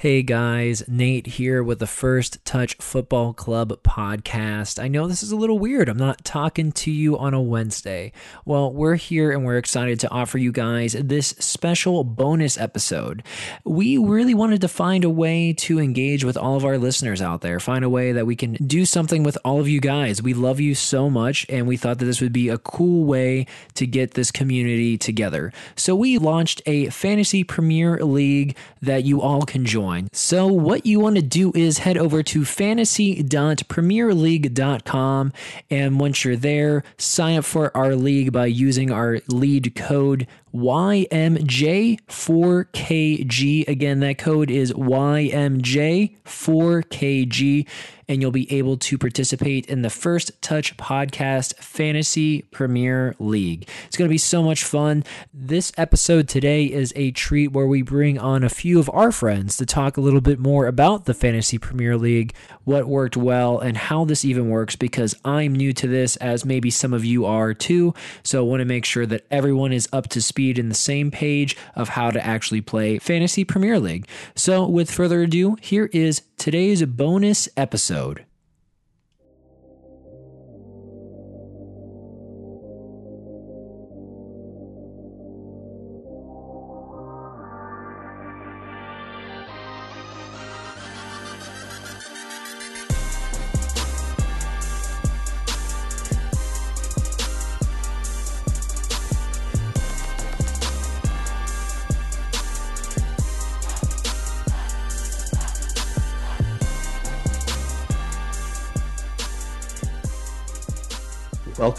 Hey guys, Nate here with the First Touch Football Club podcast. I know this is a little weird. I'm not talking to you on a Wednesday. Well, we're here and we're excited to offer you guys this special bonus episode. We really wanted to find a way to engage with all of our listeners out there, find a way that we can do something with all of you guys. We love you so much, and we thought that this would be a cool way to get this community together. So we launched a fantasy premier league that you all can join join. So, what you want to do is head over to fantasy.premierleague.com. And once you're there, sign up for our league by using our lead code YMJ4KG. Again, that code is YMJ4KG and you'll be able to participate in the First Touch Podcast Fantasy Premier League. It's going to be so much fun. This episode today is a treat where we bring on a few of our friends to talk a little bit more about the Fantasy Premier League, what worked well, and how this even works because I'm new to this, as maybe some of you are too. So I want to make sure that everyone is up to speed in the same page of how to actually play Fantasy Premier League. So with further ado, here is today's bonus episode node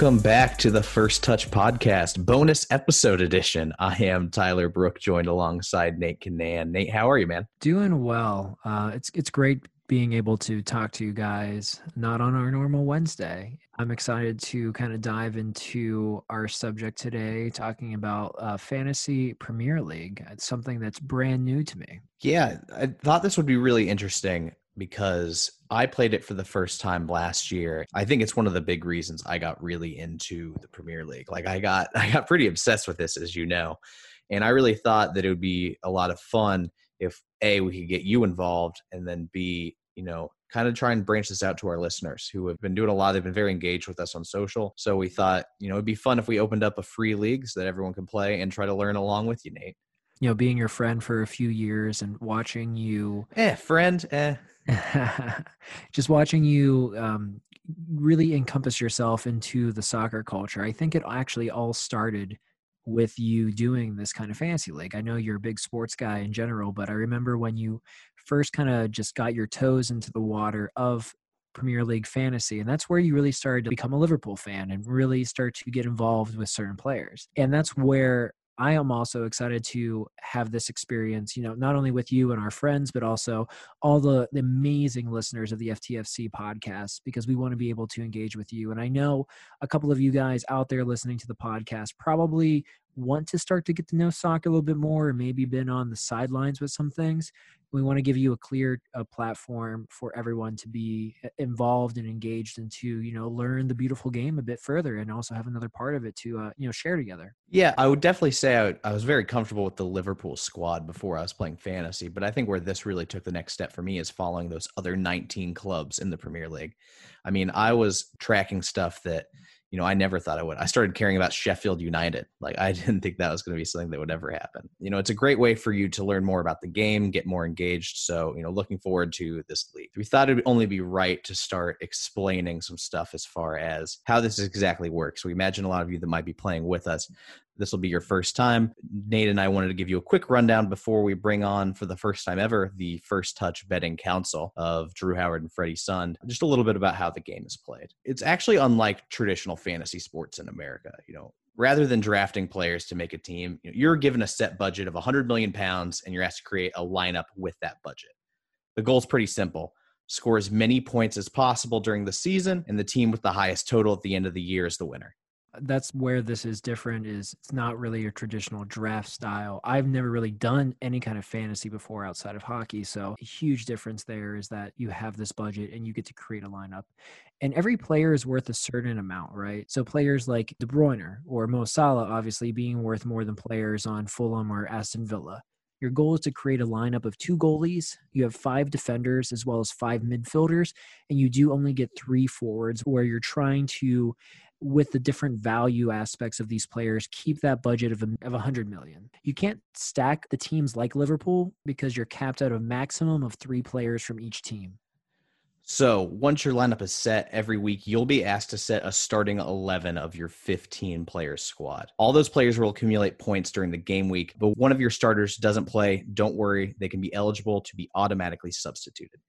Welcome back to the First Touch Podcast, bonus episode edition. I am Tyler Brook, joined alongside Nate Canan. Nate, how are you, man? Doing well. Uh, it's it's great being able to talk to you guys, not on our normal Wednesday. I'm excited to kind of dive into our subject today, talking about uh, fantasy Premier League. It's something that's brand new to me. Yeah, I thought this would be really interesting because I played it for the first time last year. I think it's one of the big reasons I got really into the Premier League. Like I got I got pretty obsessed with this as you know. And I really thought that it would be a lot of fun if A we could get you involved and then B, you know, kind of try and branch this out to our listeners who have been doing a lot. They've been very engaged with us on social. So we thought, you know, it'd be fun if we opened up a free league so that everyone can play and try to learn along with you, Nate. You know, being your friend for a few years and watching you Eh, friend, eh. just watching you um, really encompass yourself into the soccer culture. I think it actually all started with you doing this kind of fantasy league. I know you're a big sports guy in general, but I remember when you first kind of just got your toes into the water of Premier League fantasy. And that's where you really started to become a Liverpool fan and really start to get involved with certain players. And that's where I am also excited to have this experience, you know, not only with you and our friends, but also all the, the amazing listeners of the FTFC podcast, because we want to be able to engage with you. And I know a couple of you guys out there listening to the podcast probably want to start to get to know soccer a little bit more or maybe been on the sidelines with some things we want to give you a clear uh, platform for everyone to be uh, involved and engaged and to you know learn the beautiful game a bit further and also have another part of it to uh, you know share together. Yeah i would definitely say I, I was very comfortable with the liverpool squad before i was playing fantasy but i think where this really took the next step for me is following those other 19 clubs in the premier league. I mean i was tracking stuff that you know, I never thought I would. I started caring about Sheffield United. Like I didn't think that was going to be something that would ever happen. You know, it's a great way for you to learn more about the game, get more engaged. So, you know, looking forward to this league. We thought it would only be right to start explaining some stuff as far as how this exactly works. We imagine a lot of you that might be playing with us this will be your first time. Nate and I wanted to give you a quick rundown before we bring on, for the first time ever, the First Touch Betting Council of Drew Howard and Freddy Sund. Just a little bit about how the game is played. It's actually unlike traditional fantasy sports in America. You know, rather than drafting players to make a team, you're given a set budget of 100 million pounds and you're asked to create a lineup with that budget. The goal is pretty simple score as many points as possible during the season, and the team with the highest total at the end of the year is the winner that's where this is different is it's not really a traditional draft style i've never really done any kind of fantasy before outside of hockey so a huge difference there is that you have this budget and you get to create a lineup and every player is worth a certain amount right so players like de bruyne or mo salah obviously being worth more than players on fulham or aston villa Your goal is to create a lineup of two goalies. You have five defenders as well as five midfielders, and you do only get three forwards where you're trying to with the different value aspects of these players keep that budget of, of 100 million you can't stack the teams like liverpool because you're capped at a maximum of three players from each team so once your lineup is set every week, you'll be asked to set a starting 11 of your 15 player squad. All those players will accumulate points during the game week, but one of your starters doesn't play. Don't worry, they can be eligible to be automatically substituted.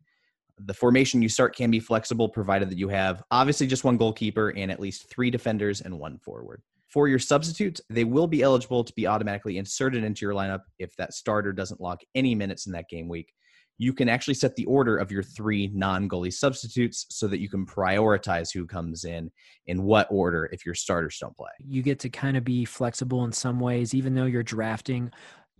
The formation you start can be flexible, provided that you have obviously just one goalkeeper and at least three defenders and one forward. For your substitutes, they will be eligible to be automatically inserted into your lineup if that starter doesn't log any minutes in that game week. You can actually set the order of your three non goalie substitutes so that you can prioritize who comes in in what order if your starters don't play. You get to kind of be flexible in some ways, even though you're drafting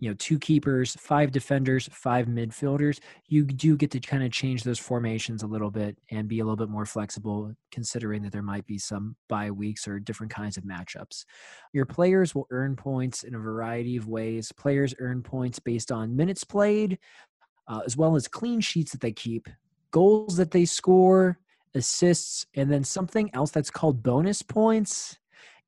you know two keepers five defenders five midfielders you do get to kind of change those formations a little bit and be a little bit more flexible considering that there might be some bye weeks or different kinds of matchups. Your players will earn points in a variety of ways. Players earn points based on minutes played uh, as well as clean sheets that they keep goals that they score assists and then something else that's called bonus points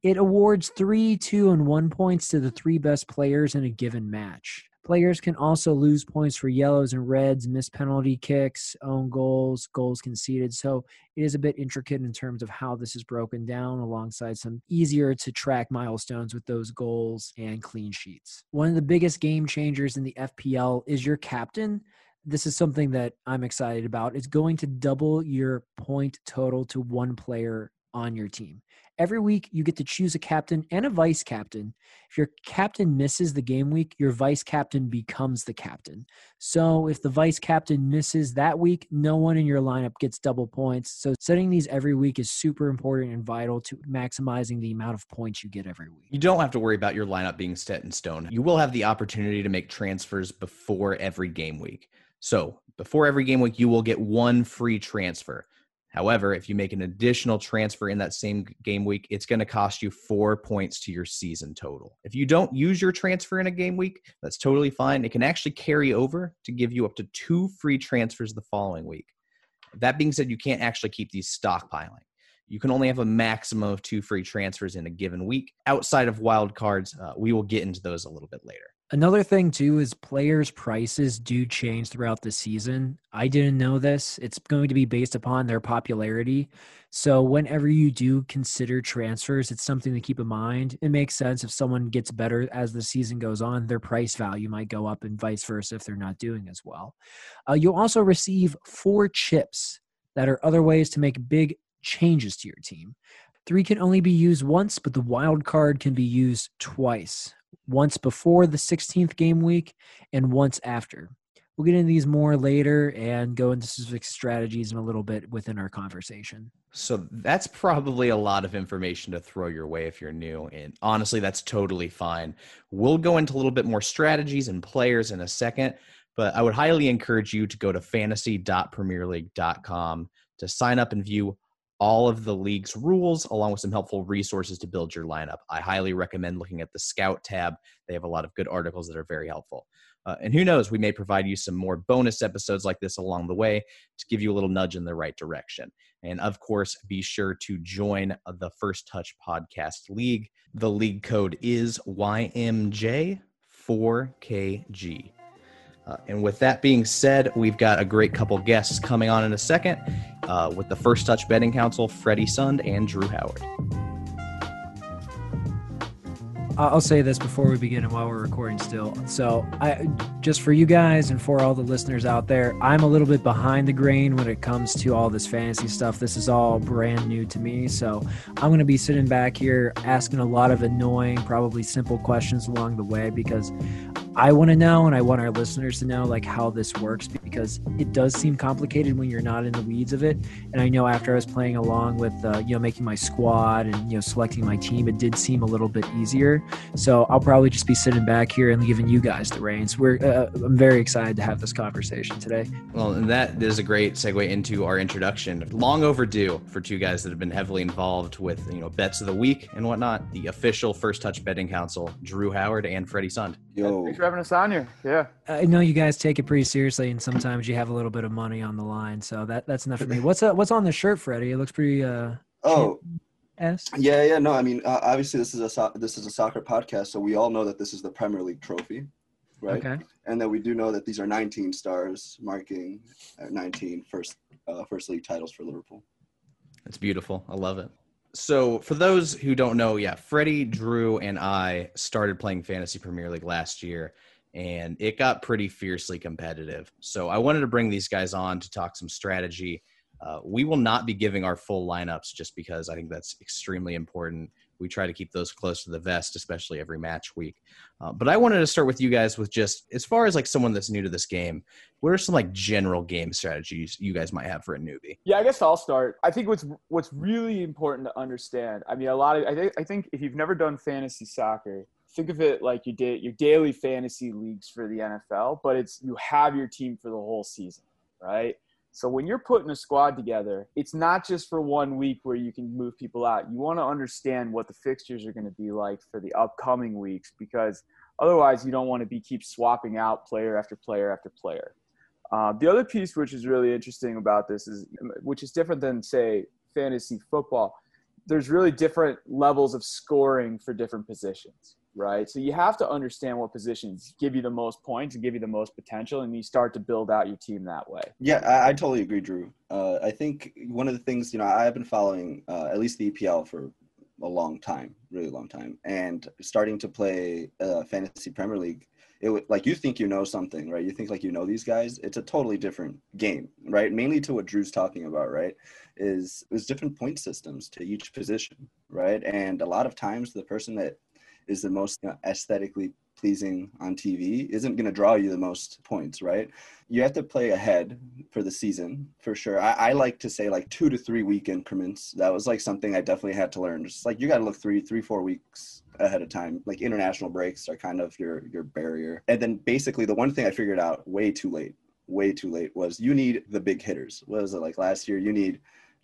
it awards three, two, and one points to the three best players in a given match. Players can also lose points for yellows and reds, missed penalty kicks, own goals, goals conceded. So it is a bit intricate in terms of how this is broken down, alongside some easier to track milestones with those goals and clean sheets. One of the biggest game changers in the FPL is your captain. This is something that I'm excited about. It's going to double your point total to one player on your team. Every week, you get to choose a captain and a vice captain. If your captain misses the game week, your vice captain becomes the captain. So if the vice captain misses that week, no one in your lineup gets double points. So setting these every week is super important and vital to maximizing the amount of points you get every week. You don't have to worry about your lineup being set in stone. You will have the opportunity to make transfers before every game week. So before every game week, you will get one free transfer. However, if you make an additional transfer in that same game week, it's going to cost you four points to your season total. If you don't use your transfer in a game week, that's totally fine. It can actually carry over to give you up to two free transfers the following week. That being said, you can't actually keep these stockpiling. You can only have a maximum of two free transfers in a given week. Outside of wild cards, uh, we will get into those a little bit later. Another thing too is players' prices do change throughout the season. I didn't know this. It's going to be based upon their popularity. So whenever you do consider transfers, it's something to keep in mind. It makes sense if someone gets better as the season goes on, their price value might go up and vice versa if they're not doing as well. Uh, you'll also receive four chips that are other ways to make big changes to your team. Three can only be used once, but the wild card can be used twice once before the 16th game week and once after. We'll get into these more later and go into specific strategies in a little bit within our conversation. So that's probably a lot of information to throw your way if you're new. And honestly, that's totally fine. We'll go into a little bit more strategies and players in a second, but I would highly encourage you to go to fantasy.premierleague.com to sign up and view all of the league's rules along with some helpful resources to build your lineup. I highly recommend looking at the Scout tab. They have a lot of good articles that are very helpful. Uh, and who knows, we may provide you some more bonus episodes like this along the way to give you a little nudge in the right direction. And of course, be sure to join the First Touch Podcast League. The league code is YMJ4KG. Uh, and with that being said, we've got a great couple guests coming on in a second uh, with the First Touch Betting Council, Freddy Sund and Drew Howard. I'll say this before we begin and while we're recording still. So, I just for you guys and for all the listeners out there, I'm a little bit behind the grain when it comes to all this fantasy stuff. This is all brand new to me. So, I'm going to be sitting back here asking a lot of annoying, probably simple questions along the way because I want to know and I want our listeners to know like how this works because it does seem complicated when you're not in the weeds of it. And I know after I was playing along with uh, you know making my squad and you know selecting my team, it did seem a little bit easier. So I'll probably just be sitting back here and giving you guys the reins. We're uh, I'm very excited to have this conversation today. Well, and that is a great segue into our introduction. Long overdue for two guys that have been heavily involved with you know bets of the week and whatnot. The official First Touch Betting Council, Drew Howard and Freddy Sund. Yo, Thanks for having us on here. Yeah. I know you guys take it pretty seriously, and sometimes you have a little bit of money on the line. So that that's enough for me. What's uh, what's on the shirt, Freddy? It looks pretty uh oh s. yeah, yeah. No, I mean, uh, obviously this is a so- this is a soccer podcast, so we all know that this is the Premier League trophy, right? Okay. And that we do know that these are 19 stars, marking uh, 19 first uh, first league titles for Liverpool. It's beautiful. I love it. So, for those who don't know, yeah, Freddy, Drew, and I started playing Fantasy Premier League last year, and it got pretty fiercely competitive. So, I wanted to bring these guys on to talk some strategy. Uh, we will not be giving our full lineups just because I think that's extremely important. We try to keep those close to the vest, especially every match week. Uh, but I wanted to start with you guys with just as far as like someone that's new to this game, what are some like general game strategies you guys might have for a newbie? Yeah, I guess I'll start. I think what's what's really important to understand. I mean, a lot of I think I think if you've never done fantasy soccer, think of it like you did your daily fantasy leagues for the NFL, but it's you have your team for the whole season, right? So when you're putting a squad together, it's not just for one week where you can move people out. You want to understand what the fixtures are going to be like for the upcoming weeks because otherwise you don't want to be keep swapping out player after player after player. Uh, the other piece which is really interesting about this is which is different than say fantasy football. There's really different levels of scoring for different positions right? So you have to understand what positions give you the most points and give you the most potential, and you start to build out your team that way. Yeah, I, I totally agree, Drew. Uh, I think one of the things, you know, I have been following uh, at least the EPL for a long time, really long time, and starting to play uh, fantasy Premier League. It would like you think you know something, right? You think like you know these guys. It's a totally different game, right? Mainly to what Drew's talking about, right? Is is different point systems to each position, right? And a lot of times the person that is the most you know, aesthetically pleasing on TV isn't going to draw you the most points, right? You have to play ahead for the season for sure. I, I, like to say like two to three week increments. That was like something I definitely had to learn. Just like you got to look three, three, four weeks ahead of time. Like international breaks are kind of your your barrier. And then basically the one thing I figured out way too late, way too late was you need the big hitters. What was it like last year? You need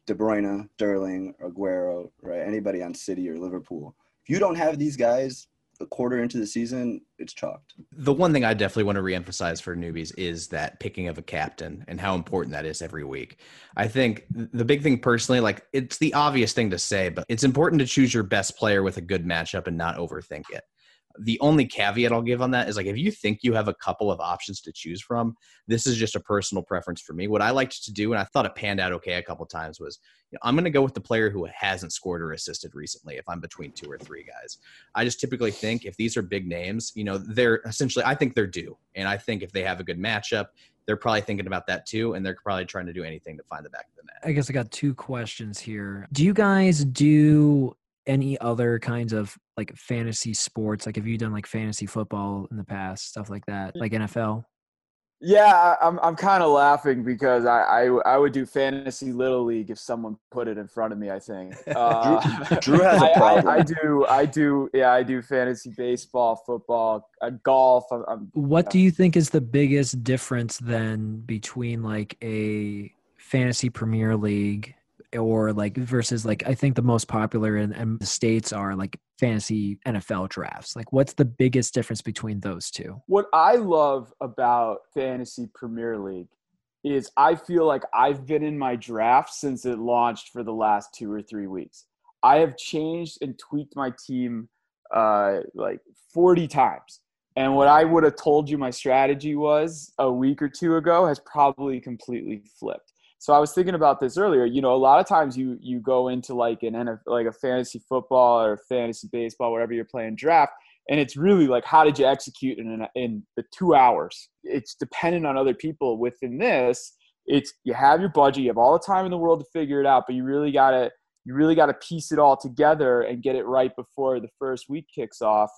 De Bruyne, Sterling, Aguero, right? Anybody on City or Liverpool if you don't have these guys a quarter into the season, it's chalked. The one thing I definitely want to reemphasize for newbies is that picking of a captain and how important that is every week. I think the big thing personally, like it's the obvious thing to say, but it's important to choose your best player with a good matchup and not overthink it the only caveat I'll give on that is like if you think you have a couple of options to choose from, this is just a personal preference for me. What I liked to do, and I thought it panned out okay a couple times, was you know, I'm going to go with the player who hasn't scored or assisted recently. If I'm between two or three guys, I just typically think if these are big names, you know, they're essentially I think they're due, and I think if they have a good matchup, they're probably thinking about that too, and they're probably trying to do anything to find the back of the net. I guess I got two questions here. Do you guys do any other kinds of like fantasy sports? Like, have you done like fantasy football in the past, stuff like that, like NFL? Yeah, I'm I'm kind of laughing because I, I I would do fantasy little league if someone put it in front of me. I think uh, Drew, Drew, has a problem. I, I, I, do I do yeah I do fantasy baseball, football, uh, golf. I'm, I'm, what do you think is the biggest difference then between like a fantasy Premier League or like versus like I think the most popular in, in, the states are like fantasy NFL drafts. Like, what's the biggest difference between those two? What I love about fantasy Premier League is I feel like I've been in my draft since it launched for the last two or three weeks. I have changed and tweaked my team uh, like 40 times. And what I would have told you my strategy was a week or two ago has probably completely flipped. So I was thinking about this earlier. You know, a lot of times you you go into like an NFL, like a fantasy football or fantasy baseball, whatever you're playing draft, and it's really like how did you execute in in the two hours? It's dependent on other people. Within this, it's you have your budget, you have all the time in the world to figure it out, but you really gotta you really gotta piece it all together and get it right before the first week kicks off,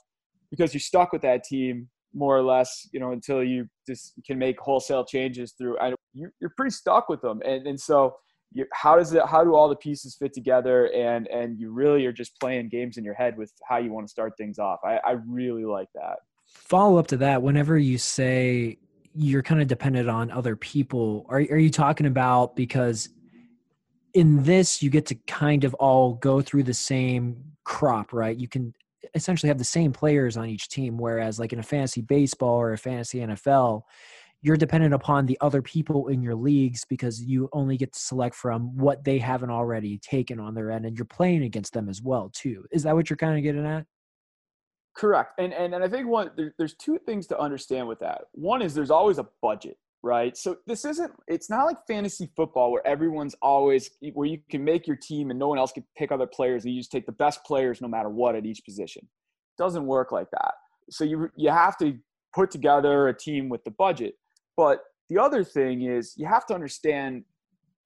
because you're stuck with that team more or less, you know, until you just can make wholesale changes through. I, you're, pretty stuck with them, and and so you, how does it? How do all the pieces fit together? And and you really are just playing games in your head with how you want to start things off. I, I really like that. Follow up to that. Whenever you say you're kind of dependent on other people, are are you talking about because in this you get to kind of all go through the same crop, right? You can essentially have the same players on each team. Whereas, like in a fantasy baseball or a fantasy NFL, you're dependent upon the other people in your leagues because you only get to select from what they haven't already taken on their end, and you're playing against them as well too. Is that what you're kind of getting at? Correct. And and, and I think one there, there's two things to understand with that. One is there's always a budget, right? So this isn't it's not like fantasy football where everyone's always where you can make your team and no one else can pick other players and you just take the best players no matter what at each position. It doesn't work like that. So you you have to put together a team with the budget. But the other thing is you have to understand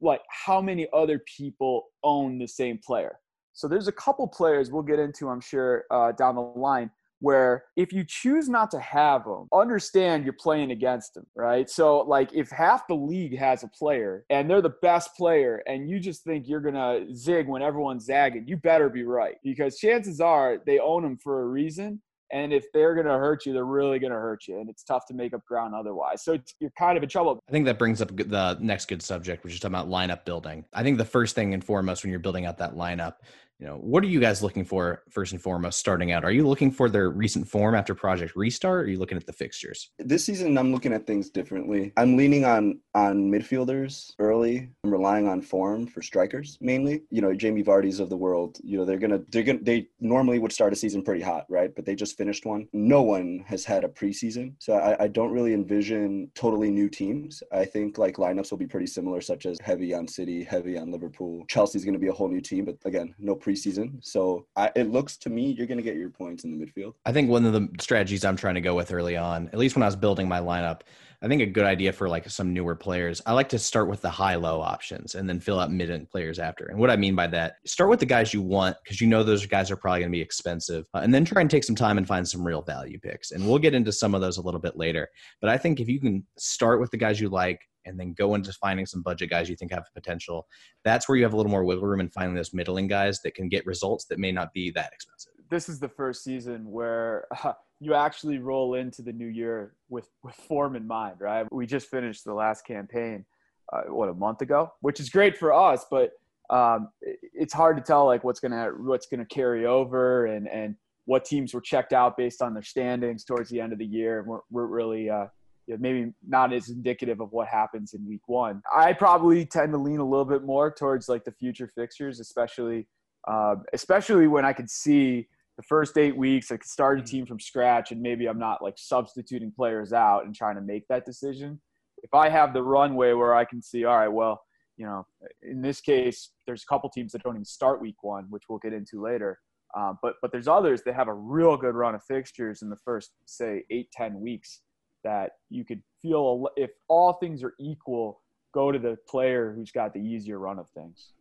like how many other people own the same player. So there's a couple players we'll get into, I'm sure, uh, down the line where if you choose not to have them, understand you're playing against them, right? So, like, if half the league has a player and they're the best player, and you just think you're gonna zig when everyone's zagging, you better be right because chances are they own them for a reason. And if they're going to hurt you, they're really going to hurt you. And it's tough to make up ground otherwise. So you're kind of in trouble. I think that brings up the next good subject, which is talking about lineup building. I think the first thing and foremost when you're building out that lineup you know what are you guys looking for first and foremost starting out? Are you looking for their recent form after project restart or are you looking at the fixtures? This season i'm looking at things differently. I'm leaning on on midfielders early. I'm relying on form for strikers mainly. You know jamie vardy's of the world you know they're gonna they're gonna they normally would start a season pretty hot right? But they just finished one. No one has had a preseason. So i, I don't really envision totally new teams. I think like lineups will be pretty similar such as heavy on city heavy on liverpool. Chelsea's gonna be a whole new team but again no preseason. So I, it looks to me you're going to get your points in the midfield. I think one of the strategies I'm trying to go with early on, at least when I was building my lineup, I think a good idea for like some newer players. I like to start with the high low options and then fill out mid end players after. And what I mean by that, start with the guys you want because you know those guys are probably going to be expensive, uh, and then try and take some time and find some real value picks. And we'll get into some of those a little bit later. But I think if you can start with the guys you like, and then go into finding some budget guys you think have potential. That's where you have a little more wiggle room in finding those middling guys that can get results that may not be that expensive. This is the first season where uh, you actually roll into the new year with, with form in mind, right? We just finished the last campaign, uh, what, a month ago, which is great for us, but um, it's hard to tell like what's gonna what's gonna carry over and and what teams were checked out based on their standings towards the end of the year. We're, we're really uh, maybe not as indicative of what happens in week one. I probably tend to lean a little bit more towards like the future fixtures, especially uh, especially when I could see the first eight weeks, I could start a team from scratch, and maybe I'm not like substituting players out and trying to make that decision. If I have the runway where I can see, all right, well, you know, in this case, there's a couple teams that don't even start week one, which we'll get into later. Um, but but there's others that have a real good run of fixtures in the first say eight ten weeks that you could feel if all things are equal, go to the player who's got the easier run of things.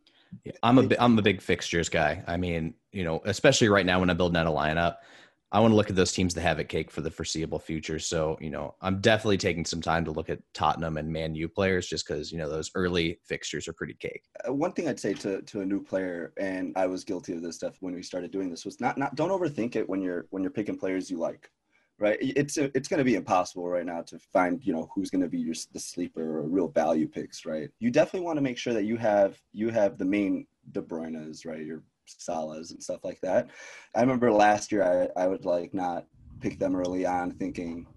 Yeah, I'm a I'm a big fixtures guy. I mean, you know, especially right now when I'm building out a lineup, I want to look at those teams that have it cake for the foreseeable future. So, you know, I'm definitely taking some time to look at Tottenham and Man U players just because, you know, those early fixtures are pretty cake. Uh, one thing I'd say to, to a new player, and I was guilty of this stuff when we started doing this, was not, not don't overthink it when you're when you're picking players you like right? It's it's going to be impossible right now to find you know who's going to be your the sleeper or real value picks, right? You definitely want to make sure that you have you have the main De Bruyne's, right? Your Salahs and stuff like that. I remember last year I I would like not pick them early on, thinking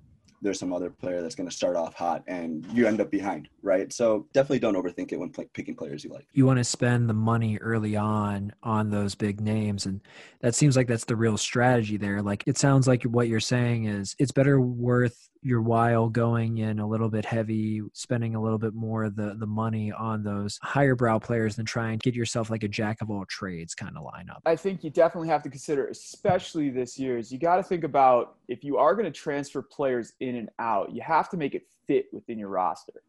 there's some other player that's going to start off hot and you end up behind, right? So definitely don't overthink it when picking players you like. You want to spend the money early on on those big names, and that seems like that's the real strategy there. Like it sounds like what you're saying is it's better worth your while going in a little bit heavy, spending a little bit more of the, the money on those higher brow players than try and get yourself like a jack of all trades kind of lineup. I think you definitely have to consider, especially this year, is you got to think about if you are going to transfer players in and out, you have to make it fit within your roster.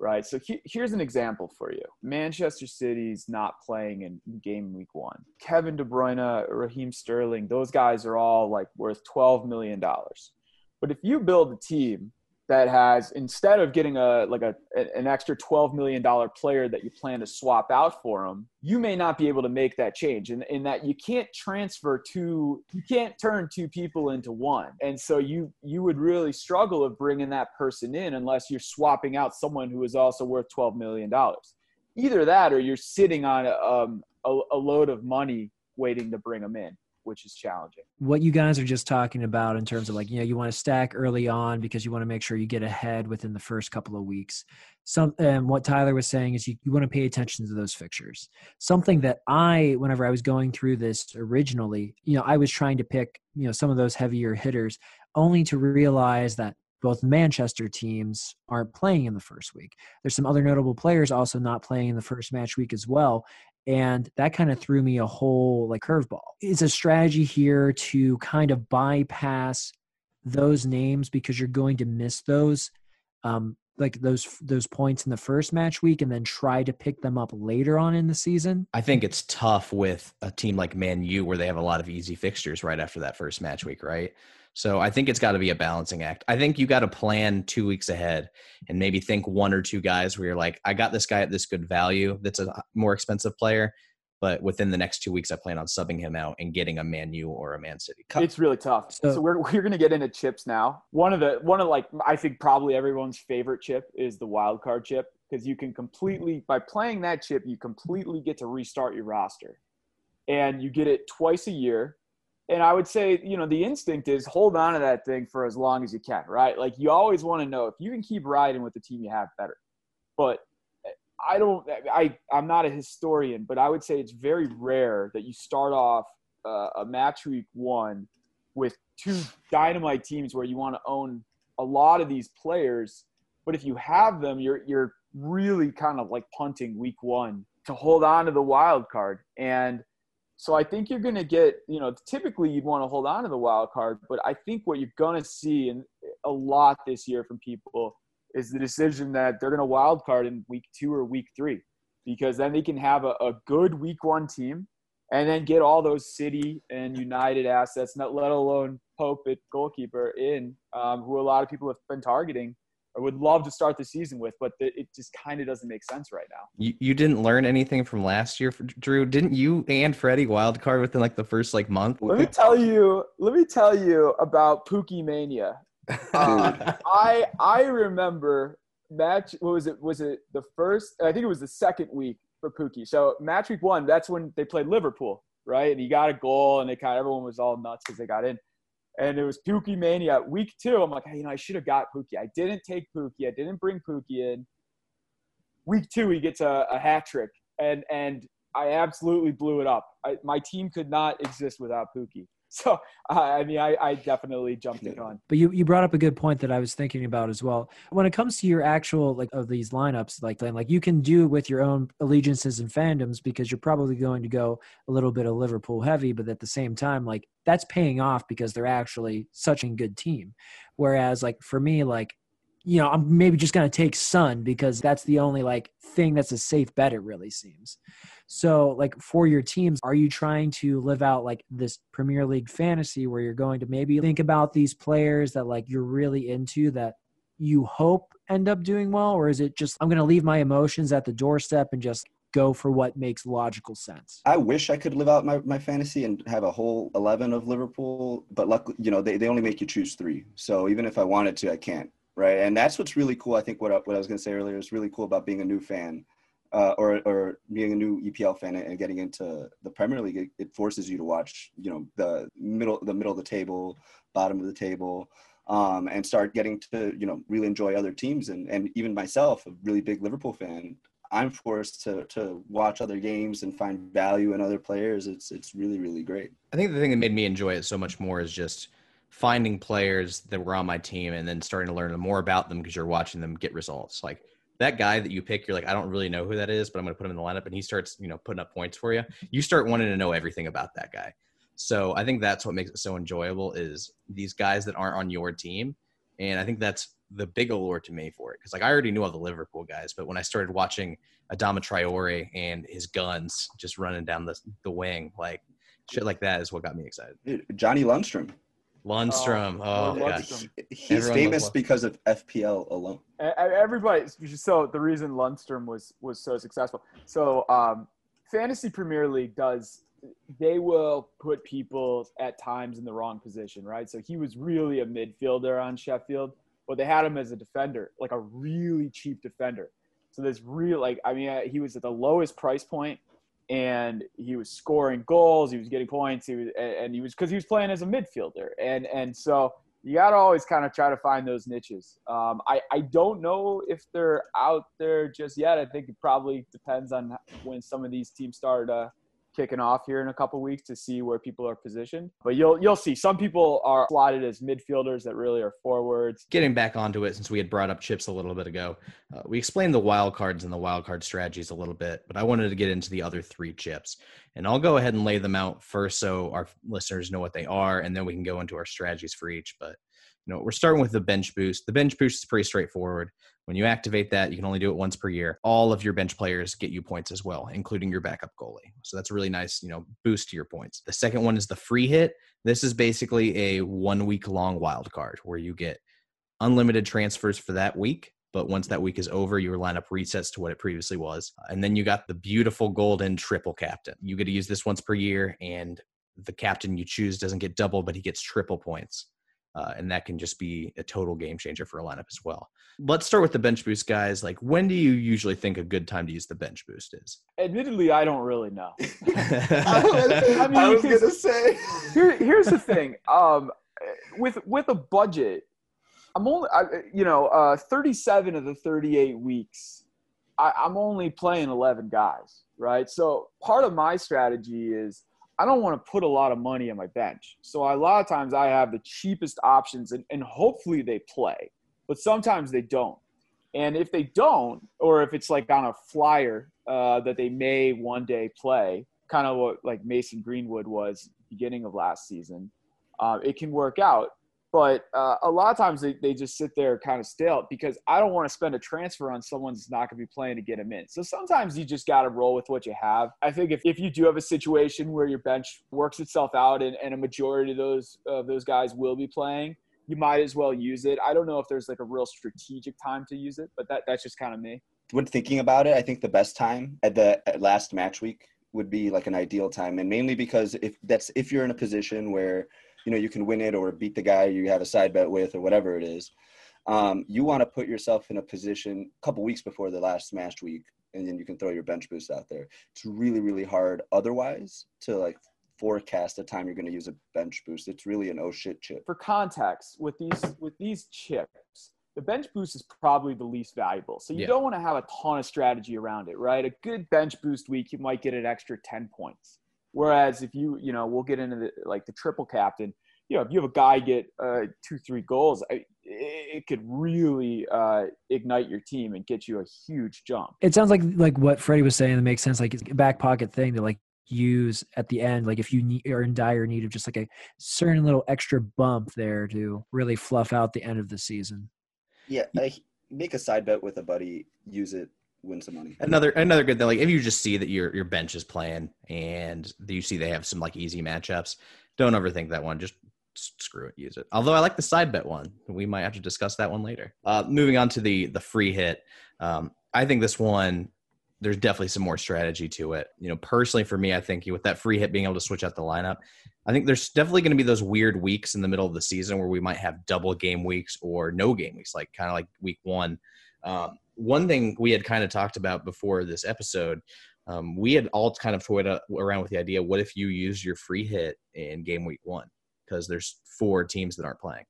Right. So he, here's an example for you. Manchester City's not playing in game week one. Kevin De Bruyne, Raheem Sterling, those guys are all like worth $12 million but if you build a team that has instead of getting a like a an extra 12 million dollar player that you plan to swap out for them you may not be able to make that change. And in, in that you can't transfer two you can't turn two people into one. And so you you would really struggle of bringing that person in unless you're swapping out someone who is also worth 12 million dollars. Either that or you're sitting on a, um, a, a load of money waiting to bring them in which is challenging. What you guys are just talking about in terms of like, you know, you want to stack early on because you want to make sure you get ahead within the first couple of weeks. Some and what Tyler was saying is you, you want to pay attention to those fixtures. Something that I, whenever I was going through this originally, you know, I was trying to pick, you know, some of those heavier hitters only to realize that both Manchester teams aren't playing in the first week. There's some other notable players also not playing in the first match week as well. And that kind of threw me a whole like curveball. Is a strategy here to kind of bypass those names because you're going to miss those um, like those those points in the first match week and then try to pick them up later on in the season? I think it's tough with a team like Man U where they have a lot of easy fixtures right after that first match week, right? So I think it's got to be a balancing act. I think you got to plan two weeks ahead and maybe think one or two guys where you're like, I got this guy at this good value that's a more expensive player, but within the next two weeks, I plan on subbing him out and getting a Man U or a Man City. It's really tough. So, so we're we're gonna get into chips now. One of the one of like I think probably everyone's favorite chip is the wild card chip because you can completely by playing that chip you completely get to restart your roster, and you get it twice a year and I would say, you know, the instinct is hold on to that thing for as long as you can, right? Like you always want to know if you can keep riding with the team you have, better. But I don't, I, I'm not a historian, but I would say it's very rare that you start off uh, a match week one with two dynamite teams where you want to own a lot of these players. But if you have them, you're, you're really kind of like punting week one to hold on to the wild card. And so I think you're going to get, you know, typically you'd want to hold on to the wild card, but I think what you're going to see in a lot this year from people is the decision that they're going to wild card in week two or week three, because then they can have a, a good week one team and then get all those City and United assets, not let alone Pope at goalkeeper in, um, who a lot of people have been targeting I would love to start the season with, but it just kind of doesn't make sense right now. You, you didn't learn anything from last year, Drew? Didn't you and Freddy wild card within like the first like month? Let me tell you. Let me tell you about Pukki mania. Uh, I I remember match. What was it? Was it the first? I think it was the second week for Pukki. So match week one. That's when they played Liverpool, right? And he got a goal, and they kind of everyone was all nuts because they got in and it was Pukki Mania. Week two, I'm like, hey, you know, I should have got Pukki. I didn't take Pukki. I didn't bring Pukki in. Week two, he gets a, a hat trick, and and I absolutely blew it up. I, my team could not exist without Pukki. So uh, I mean, I, I definitely jumped the gun. But you, you brought up a good point that I was thinking about as well. When it comes to your actual like of these lineups, like then like you can do with your own allegiances and fandoms because you're probably going to go a little bit of Liverpool heavy, but at the same time, like that's paying off because they're actually such a good team. Whereas like for me, like you know, I'm maybe just going to take Son because that's the only like thing that's a safe bet. It really seems. So, like for your teams, are you trying to live out like this Premier League fantasy where you're going to maybe think about these players that like you're really into that you hope end up doing well, or is it just I'm going to leave my emotions at the doorstep and just go for what makes logical sense. I wish I could live out my, my fantasy and have a whole 11 of Liverpool, but luckily, you know, they, they only make you choose three. So even if I wanted to, I can't right? And that's what's really cool. I think what what I was going to say earlier is really cool about being a new fan, uh, or or being a new EPL fan and getting into the Premier League. It, it, forces you to watch, you know, the middle the middle of the table, bottom of the table. Um, and start getting to you know really enjoy other teams and, and even myself a really big liverpool fan i'm forced to to watch other games and find value in other players it's it's really really great i think the thing that made me enjoy it so much more is just finding players that were on my team and then starting to learn more about them because you're watching them get results. Like that guy that you pick, you're like, I don't really know who that is, but I'm going to put him in the lineup, and he starts, you know, putting up points for you. You start wanting to know everything about that guy. So I think that's what makes it so enjoyable is these guys that aren't on your team, and I think that's the big allure to me for it because like I already knew all the Liverpool guys, but when I started watching Adama Traore and his guns just running down the the wing, like shit like that is what got me excited. Johnny Lundstram Lundstram. Oh, oh Lundstram. he's Everyone famous because of FPL alone. Everybody. So the reason Lundstram was was so successful. So um, fantasy Premier League does. They will put people at times in the wrong position, right? So he was really a midfielder on Sheffield, but they had him as a defender, like a really cheap defender. So this real, like, I mean, he was at the lowest price point and he was scoring goals, he was getting points, he was, and he was because he was playing as a midfielder, and and so you got to always kind of try to find those niches. Um, I I don't know if they're out there just yet. I think it probably depends on when some of these teams start uh, kicking off here in a couple weeks to see where people are positioned. But you'll you'll see some people are slotted as midfielders that really are forwards. Getting back onto it, since we had brought up chips a little bit ago, uh, we explained the wild cards and the wild card strategies a little bit, but I wanted to get into the other three chips, and I'll go ahead and lay them out first so our listeners know what they are, and then we can go into our strategies for each. But you know, we're starting with the bench boost. The bench boost is pretty straightforward. When you activate that, you can only do it once per year. All of your bench players get you points as well, including your backup goalie. So that's a really nice, you know, boost to your points. The second one is the free hit. This is basically a one week long wild card where you get unlimited transfers for that week. But once that week is over, your lineup resets to what it previously was. And then you got the beautiful golden triple captain. You get to use this once per year, and the captain you choose doesn't get double, but he gets triple points. Uh, and that can just be a total game changer for a lineup as well. Let's start with the bench boost, guys. Like, when do you usually think a good time to use the bench boost is? Admittedly, I don't really know. I was, mean, I was gonna say. Here, here's the thing. Um, with with a budget, I'm only, I, you know, uh, 37 of the 38 weeks, I, I'm only playing 11 guys, right? So part of my strategy is I don't want to put a lot of money on my bench. So a lot of times I have the cheapest options, and, and hopefully they play, but sometimes they don't. And if they don't, or if it's like on a flyer uh, that they may one day play, kind of what like Mason Greenwood was beginning of last season, uh, it can work out. But uh, a lot of times they, they just sit there kind of stale because I don't want to spend a transfer on someone that's not going to be playing to get him in. So sometimes you just got to roll with what you have. I think if, if you do have a situation where your bench works itself out and, and a majority of those of those guys will be playing, you might as well use it. I don't know if there's like a real strategic time to use it, but that, that's just kind of me. when thinking about it, I think the best time at the at last match week would be like an ideal time, and mainly because if that's if you're in a position where you know you can win it or beat the guy you have a side bet with or whatever it is, um, you want to put yourself in a position a couple weeks before the last smashed week, and then you can throw your bench boost out there. It's really really hard otherwise to like forecast the time you're going to use a bench boost. It's really an oh shit chip. for context with these with these chips the bench boost is probably the least valuable so you Yeah. don't want to have a ton of strategy around it right a good bench boost week you might get an extra 10 points whereas if you you know we'll get into the like the triple captain you know if you have a guy get uh, two three goals I- it, it could really uh, ignite your team and get you a huge jump It sounds like like what Freddy was saying. That makes sense. Like it's a back pocket thing to like use at the end. Like if you need, are in dire need of just like a certain little extra bump there to really fluff out the end of the season. Yeah, I, make a side bet with a buddy. Use it. Win some money. Another another good thing, like if you just see that your your bench is playing and you see they have some like easy matchups, don't overthink that one. Just screw it, use it. Although I like the side bet one. We might have to discuss that one later. Uh, moving on to the the free hit. Um, I think this one there's definitely some more strategy to it. You know, personally for me, I think with that free hit being able to switch out the lineup, I think there's definitely going to be those weird weeks in the middle of the season where we might have double game weeks or no game weeks, like kind of like week one. Um, one thing we had kind of talked about before this episode, um, we had all kind of toyed around with the idea: what if you use your free hit in game week one? Because there's four teams that aren't playing.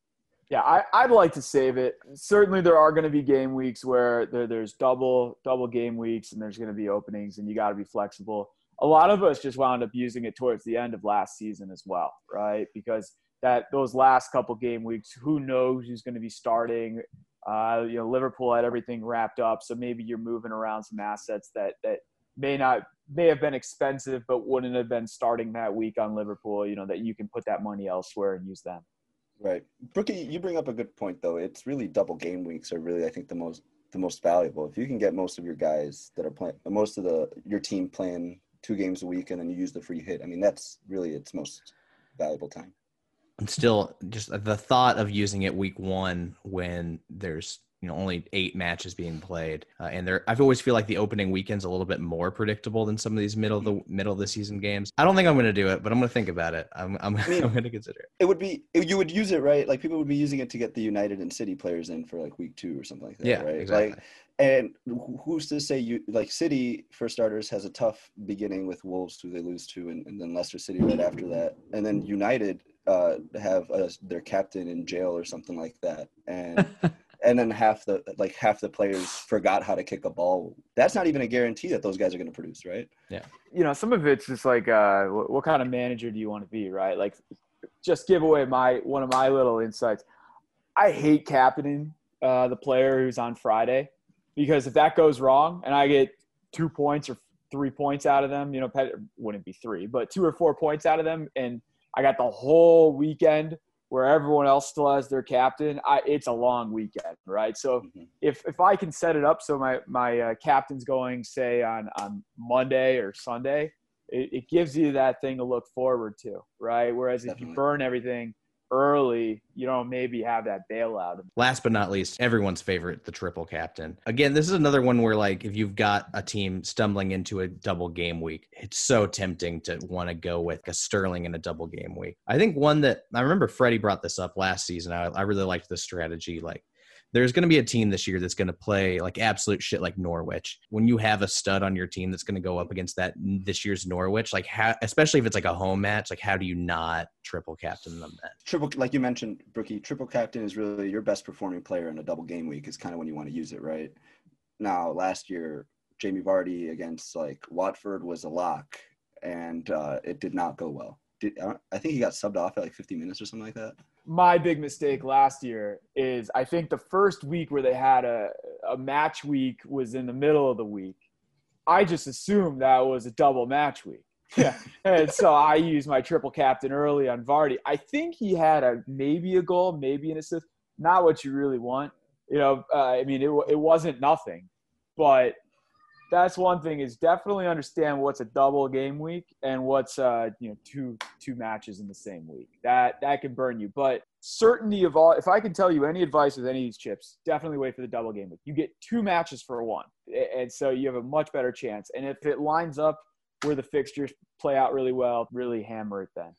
Yeah, I, I'd like to save it. Certainly, there are going to be game weeks where there, there's double double game weeks, and there's going to be openings, and you got to be flexible. A lot of us just wound up using it towards the end of last season as well, right? Because that those last couple game weeks, who knows who's going to be starting? Uh, you know, Liverpool had everything wrapped up, so maybe you're moving around some assets that that may not may have been expensive, but wouldn't have been starting that week on Liverpool. You know, that you can put that money elsewhere and use them. Right, Brookie, you bring up a good point though. It's really double game weeks are really, I think, the most the most valuable. If you can get most of your guys that are playing, most of the your team playing two games a week, and then you use the free hit. I mean, that's really its most valuable time. And still, just the thought of using it week one when there's you know only eight matches being played, uh, and there i've always feel like the opening weekend's a little bit more predictable than some of these middle of the middle of the season games. I don't think I'm going to do it, but I'm going to think about it. I'm I'm, I am going to consider it. It would be you would use it right, like people would be using it to get the United and City players in for like week two or something like that. Yeah, right? exactly. Like, and who's to say you like City for starters has a tough beginning with Wolves who they lose to, and, and then Leicester City right after that, and then United uh, have uh, their captain in jail or something like that, and and then half the like half the players forgot how to kick a ball. That's not even a guarantee that those guys are going to produce, right? Yeah, you know, some of it's just like, uh, what, what kind of manager do you want to be, right? Like, just give away my one of my little insights. I hate captaining uh, the player who's on Friday because if that goes wrong and I get two points or three points out of them, you know, Pet- wouldn't be three, but two or four points out of them, and I got the whole weekend where everyone else still has their captain. I, it's a long weekend, right? So Mhm. if if I can set it up so my my uh, captain's going say on on Monday or Sunday, it, it gives you that thing to look forward to, right? Whereas if you burn everything early, you don't maybe have that bailout. Last but not least, everyone's favorite, the triple captain. Again, this is another one where, like, if you've got a team stumbling into a double game week, it's so tempting to want to go with a Sterling in a double game week. I think one that I remember Freddy brought this up last season. I, I really liked this strategy. Like, there's going to be a team this year that's going to play like absolute shit like Norwich. When you have a stud on your team that's going to go up against that this year's Norwich, like how, especially if it's like a home match, like how do you not triple captain them then? Triple, like you mentioned, Brookie, triple captain is really your best performing player in a double game week. Is kind of when you want to use it, right? Now, last year, Jamie Vardy against like Watford was a lock, and uh, it did not go well. Did, I I think he got subbed off at like 50 minutes or something like that. My big mistake last year is I think the first week where they had a, a match week was in the middle of the week. I just assumed that was a double match week. Yeah. and so I used my triple captain early on Vardy. I think he had a maybe a goal, maybe an assist. Not what you really want. You know, uh, I mean, it, it wasn't nothing, but that's one thing is definitely understand what's a double game week and what's uh you know two two matches in the same week. That that can burn you. But certainty of all if i can tell you any advice with any of these chips definitely wait for the double game week. You get two matches for one and so you have a much better chance. And if it lines up where the fixtures play out really well really hammer it then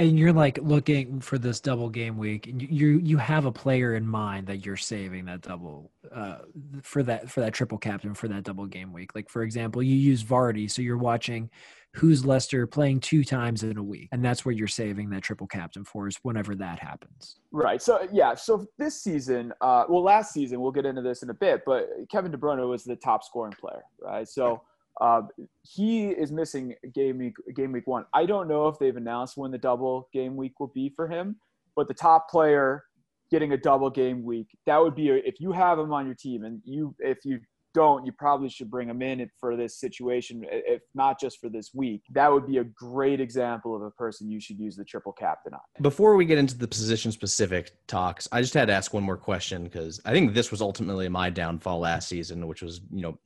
and you're like looking for this double game week and you you, have a player in mind that you're saving that double uh, for that for that triple captain for that double game week like for example you use Vardy so you're watching who's Leicester playing two times in a week and that's where you're saving that triple captain for is whenever that happens Right. So yeah. So this season, uh, well, last season we'll get into this in a bit, but Kevin De Bruyne was the top scoring player, right? So uh, he is missing game week game week one. I don't know if they've announced when the double game week will be for him, but the top player getting a double game week that would be if you have him on your team and you if you don't you probably should bring him in for this situation if not just for this week that would be a great example of a person you should use the triple captain on Before we get into the position specific talks, I just had to ask one more question because I think this was ultimately my downfall last season, which was, you know,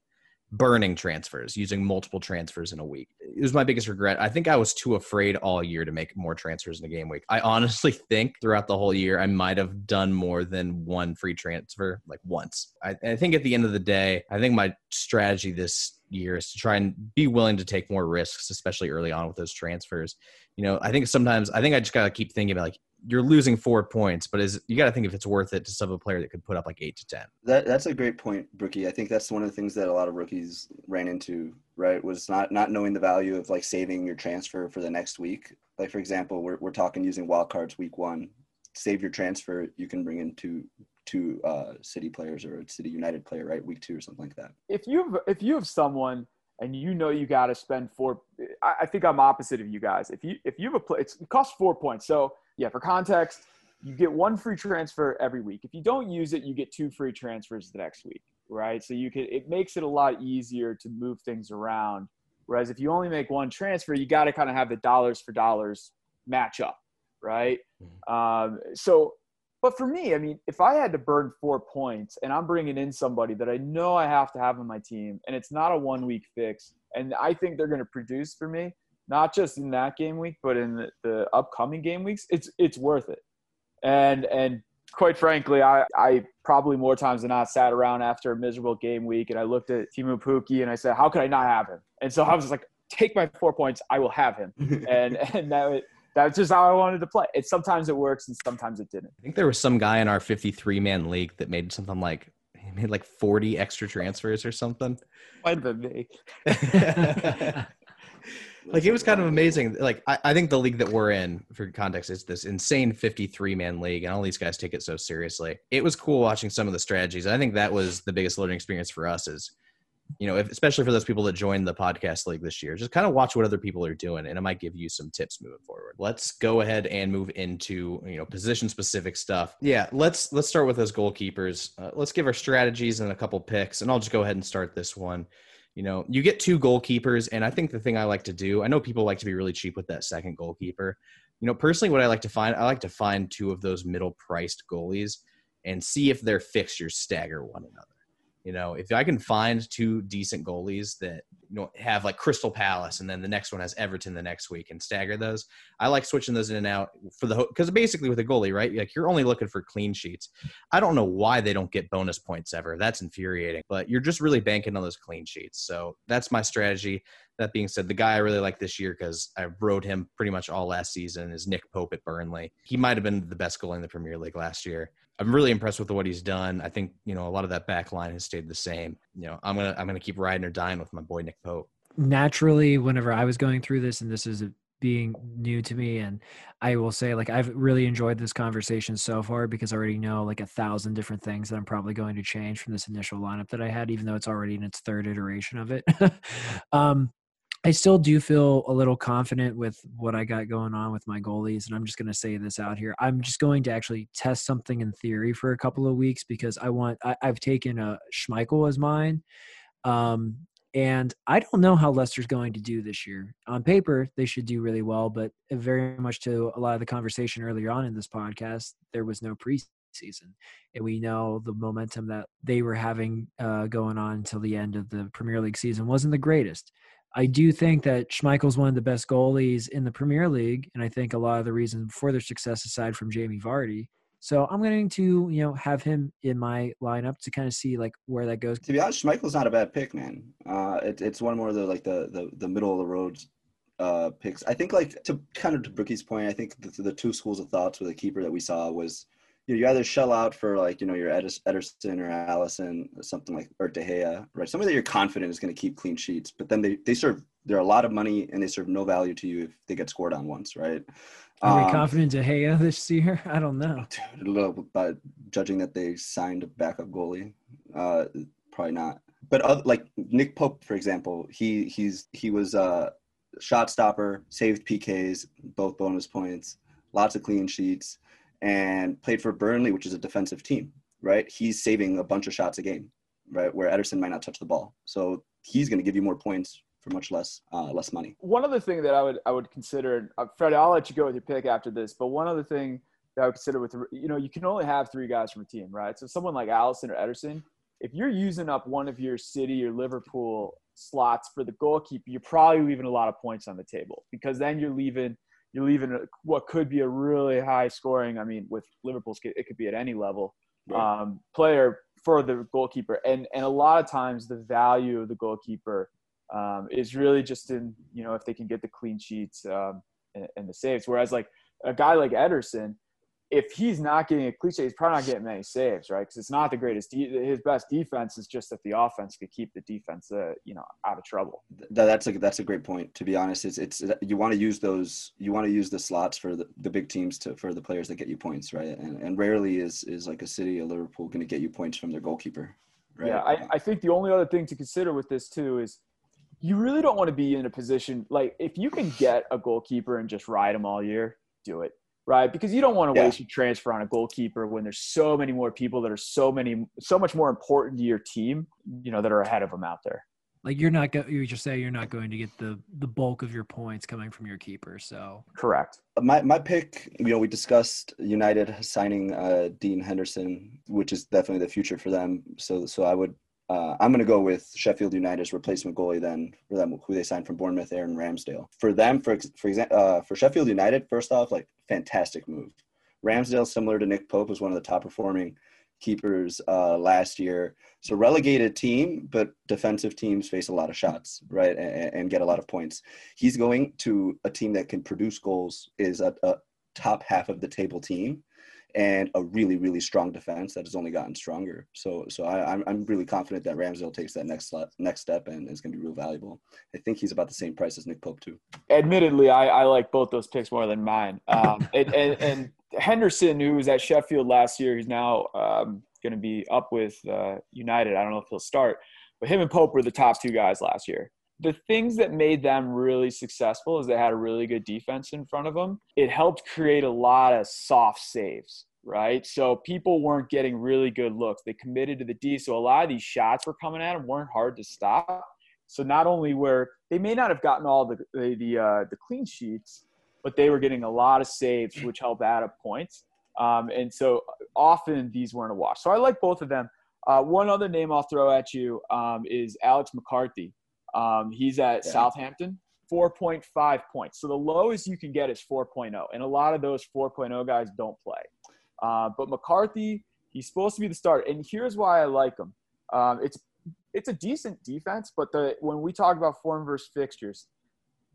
burning transfers, using multiple transfers in a week. It was my biggest regret. I think I was too afraid all year to make more transfers in a game week. I honestly think throughout the whole year, I might have done more than one free transfer, like once. I, I think at the end of the day, I think my strategy this year is to try and be willing to take more risks, especially early on with those transfers. You know, I think sometimes, I think I just got to keep thinking about like, you're losing four points, but is you got to think if it's worth it to sub a player that could put up like eight to ten. That that's a great point, Brookie. I think that's one of the things that a lot of rookies ran into, right? Was not not knowing the value of like saving your transfer for the next week. Like for example, we're we're talking using wildcards week one. Save your transfer, you can bring in two two uh, city players or a city United player, right? Week two or something like that. if you have, if you have someone and you know you got to spend four, I, I think I'm opposite of you guys. If you if you have a play, it's, it costs four points. So yeah, for context, you get one free transfer every week. If you don't use it, you get two free transfers the next week, right? So you could it makes it a lot easier to move things around. Whereas if you only make one transfer, you got to kind of have the dollars for dollars match up, right? Um, so but for me, I mean, if I had to burn four points and I'm bringing in somebody that I know I have to have on my team and it's not a one week fix, and I think they're going to produce for me, not just in that game week, but in the, the upcoming game weeks, it's it's worth it. And and quite frankly, I, I probably more times than not sat around after a miserable game week and I looked at Teemu Pukki and I said, how could I not have him? And so I was just like, take my four points, I will have him. and and that that's just how I wanted to play. It sometimes it works and sometimes it didn't. I think there was some guy in our 53 man league that made something like he made like 40 extra transfers or something. Might have been me. Like it was kind of amazing. Like I, I, think the league that we're in, for context, is this insane 53 man league, and all these guys take it so seriously. It was cool watching some of the strategies. I think that was the biggest learning experience for us. Is you know, if, especially for those people that joined the podcast league this year, just kind of watch what other people are doing, and it might give you some tips moving forward. Let's go ahead and move into you know position specific stuff. Yeah, let's let's start with those goalkeepers. Uh, let's give our strategies and a couple picks, and I'll just go ahead and start this one. You know, you get two goalkeepers, and I think the thing I like to do, I know people like to be really cheap with that second goalkeeper. You know, personally, what I like to find, I like to find two of those middle priced goalies and see if their fixtures stagger one another. You know, if I can find two decent goalies that you know have like Crystal Palace, and then the next one has Everton the next week, and stagger those, I like switching those in and out for the because basically with a goalie, right? Like you're only looking for clean sheets. I don't know why they don't get bonus points ever. That's infuriating. But you're just really banking on those clean sheets. So that's my strategy. That being said, the guy I really like this year because I rode him pretty much all last season is Nick Pope at Burnley. He might have been the best goalie in the Premier League last year. I'm really impressed with what he's done. I think you know a lot of that back line has stayed the same. You know, I'm gonna I'm gonna keep riding or dying with my boy Nick Pope. Naturally, whenever I was going through this, and this is being new to me, and I will say like I've really enjoyed this conversation so far because I already know like a thousand different things that I'm probably going to change from this initial lineup that I had, even though it's already in its third iteration of it. um, I still do feel a little confident with what I got going on with my goalies, and I'm just going to say this out here. I'm just going to actually test something in theory for a couple of weeks because I want. I, have taken a Schmeichel as mine, um, and I don't know how Leicester's going to do this year. On paper, they should do really well, but very much to a lot of the conversation earlier on in this podcast, there was no preseason, and we know the momentum that they were having uh, going on until the end of the Premier League season wasn't the greatest. I do think that Schmeichel's one of the best goalies in the Premier League, and I think a lot of the reason for their success, aside from Jamie Vardy. So I'm going to, you know, have him in my lineup to kind of see like where that goes. To be honest, Schmeichel's not a bad pick, man. Uh, it, it's one more of the like the the, the middle of the road uh, picks. I think like to kind of to Brookie's point, I think the, the two schools of thoughts with the keeper that we saw was you, know, you either shell out for like you know your Ederson or Alisson, something like or De Gea, right? Somebody that you're confident is going to keep clean sheets, but then they they serve they're a lot of money and they serve no value to you if they get scored on once, right? Are um, we confident De Gea this year? I don't know. Dude, but judging that they signed a backup goalie, uh, probably not. But other, like Nick Pope, for example, he he's he was a shot stopper, saved PKs, both bonus points, lots of clean sheets and played for Burnley, which is a defensive team, right? He's saving a bunch of shots a game, right? Where Ederson might not touch the ball. So he's going to give you more points for much less uh, less money. One other thing that I would I would consider, uh, Freddy, I'll let you go with your pick after this. But one other thing that I would consider with you know you can only have three guys from a team, right? So someone like Alisson or Ederson, if you're using up one of your City or Liverpool slots for the goalkeeper, you're probably leaving a lot of points on the table because then you're leaving you're leaving what could be a really high scoring. I mean, with Liverpool's, it could be at any level right. um, player for the goalkeeper, and and a lot of times the value of the goalkeeper um, is really just in you know if they can get the clean sheets um, and, and, the saves. Whereas like a guy like Ederson, if he's not getting a clean sheet, he's probably not getting many saves, right? Because it's not the greatest. De- his best defense is just that the offense could keep the defense, uh, you know, out of trouble. That's a that's a great point. To be honest, it's it's you want to use those you want to use the slots for the, the big teams to for the players that get you points, right? And and rarely is is like a City or Liverpool going to get you points from their goalkeeper, right? Yeah, I, I think the only other thing to consider with this too is you really don't want to be in a position like if you can get a goalkeeper and just ride them all year, do it right? Because you don't want to yeah. waste your transfer on a goalkeeper when there's so many more people that are so many, so much more important to your team, you know, that are ahead of them out there. Like you're not going, you just say you're not going to get the the bulk of your points coming from your keeper. So correct. My my pick, you know, we discussed United signing uh, Dean Henderson, which is definitely the future for them. So so I would uh, I'm going to go with Sheffield United's replacement goalie then for them, who they signed from Bournemouth, Aaron Ramsdale. For them, for for example, uh, for Sheffield United, first off, like fantastic move, Ramsdale, similar to Nick Pope, was one of the top performing keepers uh, last year. So relegated team, but defensive teams face a lot of shots, right, and, and, get a lot of points. He's going to a team that can produce goals, is a, a top half of the table team, and a really really strong defense that has only gotten stronger. So so I, I'm I'm really confident that Ramsdale takes that next next step and is going to be real valuable. I think he's about the same price as Nick Pope too. Admittedly, I, I like both those picks more than mine. Um, and, and, and Henderson, who was at Sheffield last year, he's now um, going to be up with uh, United. I don't know if he'll start, but him and Pope were the top two guys last year. The things that made them really successful is they had a really good defense in front of them. It helped create a lot of soft saves, right? So people weren't getting really good looks. They committed to the D, so a lot of these shots were coming at them weren't hard to stop. So not only were they may not have gotten all the the the, uh, the clean sheets, but they were getting a lot of saves, which helped add up points. Um, and so often these weren't a wash. So I like both of them. Uh, one other name I'll throw at you um, is Alex McCarthy. Um, he's at yeah. Southampton, 4.5 points. So the lowest you can get is 4.0. And a lot of those 4.0 guys don't play. Uh, but McCarthy, he's supposed to be the starter. And here's why I like him. Um, it's it's a decent defense, but the when we talk about form versus fixtures,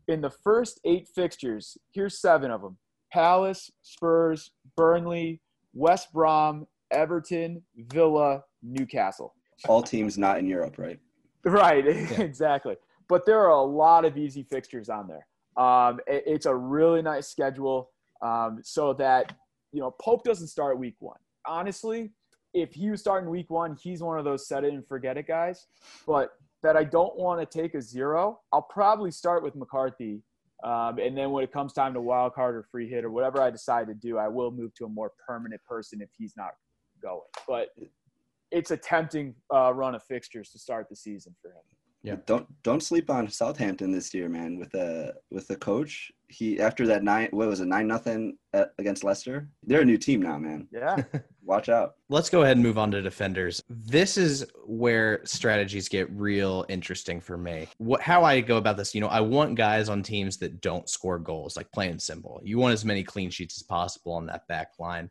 in the first eight fixtures, here's seven of them Palace, Spurs, Burnley, West Brom, Everton, Villa, Newcastle. All teams not in Europe, right? Right, yeah. exactly. But there are a lot of easy fixtures on there. Um, it, it's a really nice schedule um, so that, you know, Pope doesn't start week one. Honestly, if he was starting week one, he's one of those set it and forget it guys. But that I don't want to take a zero, I'll probably start with McCarthy. Um, and then when it comes time to wild card or free hit or whatever I decide to do, I will move to a more permanent person if he's not going. But it's a tempting uh, run of fixtures to start the season for him. Yeah. Don't don't sleep on Southampton this year, man. With a with the coach, he after that nine what was it nine nothing against Leicester. They're a new team now, man. Yeah. Watch out. Let's go ahead and move on to defenders. This is where strategies get real interesting for me. What how I go about this, you know, I want guys on teams that don't score goals, like plain and simple. You want as many clean sheets as possible on that back line.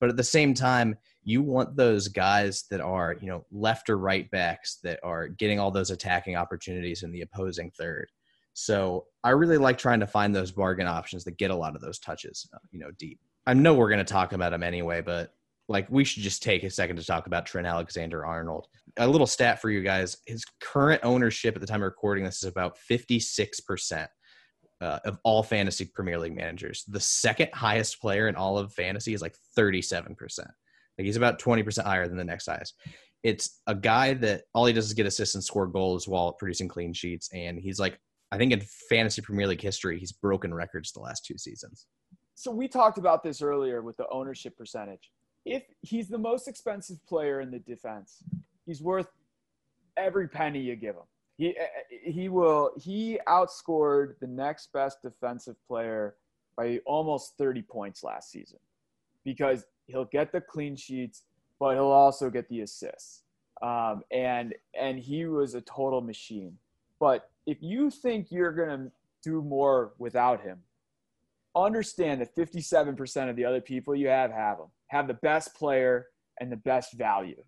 But at the same time, you want those guys that are, you know, left or right backs that are getting all those attacking opportunities in the opposing third. So I really like trying to find those bargain options that get a lot of those touches, uh, you know, deep. I know we're going to talk about them anyway, but like we should just take a second to talk about Trent Alexander Arnold. A little stat for you guys: his current ownership at the time of recording this is about fifty six percent uh, of all fantasy Premier League managers. The second highest player in all of fantasy is like 37%. Like he's about 20% higher than the next highest. It's a guy that all he does is get assists and score goals while producing clean sheets. And he's like, I think in fantasy Premier League history, he's broken records the last two seasons. So we talked about this earlier with the ownership percentage. If he's the most expensive player in the defense, he's worth every penny you give him. He eh, eh, he will he outscored the next best defensive player by almost 30 points last season because he'll get the clean sheets, but he'll also get the assists. Um, and and he was a total machine. But if you think you're gonna do more without him, understand that 57% of the other people you have have him, have the best player and the best value.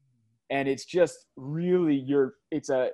And it's just really your it's a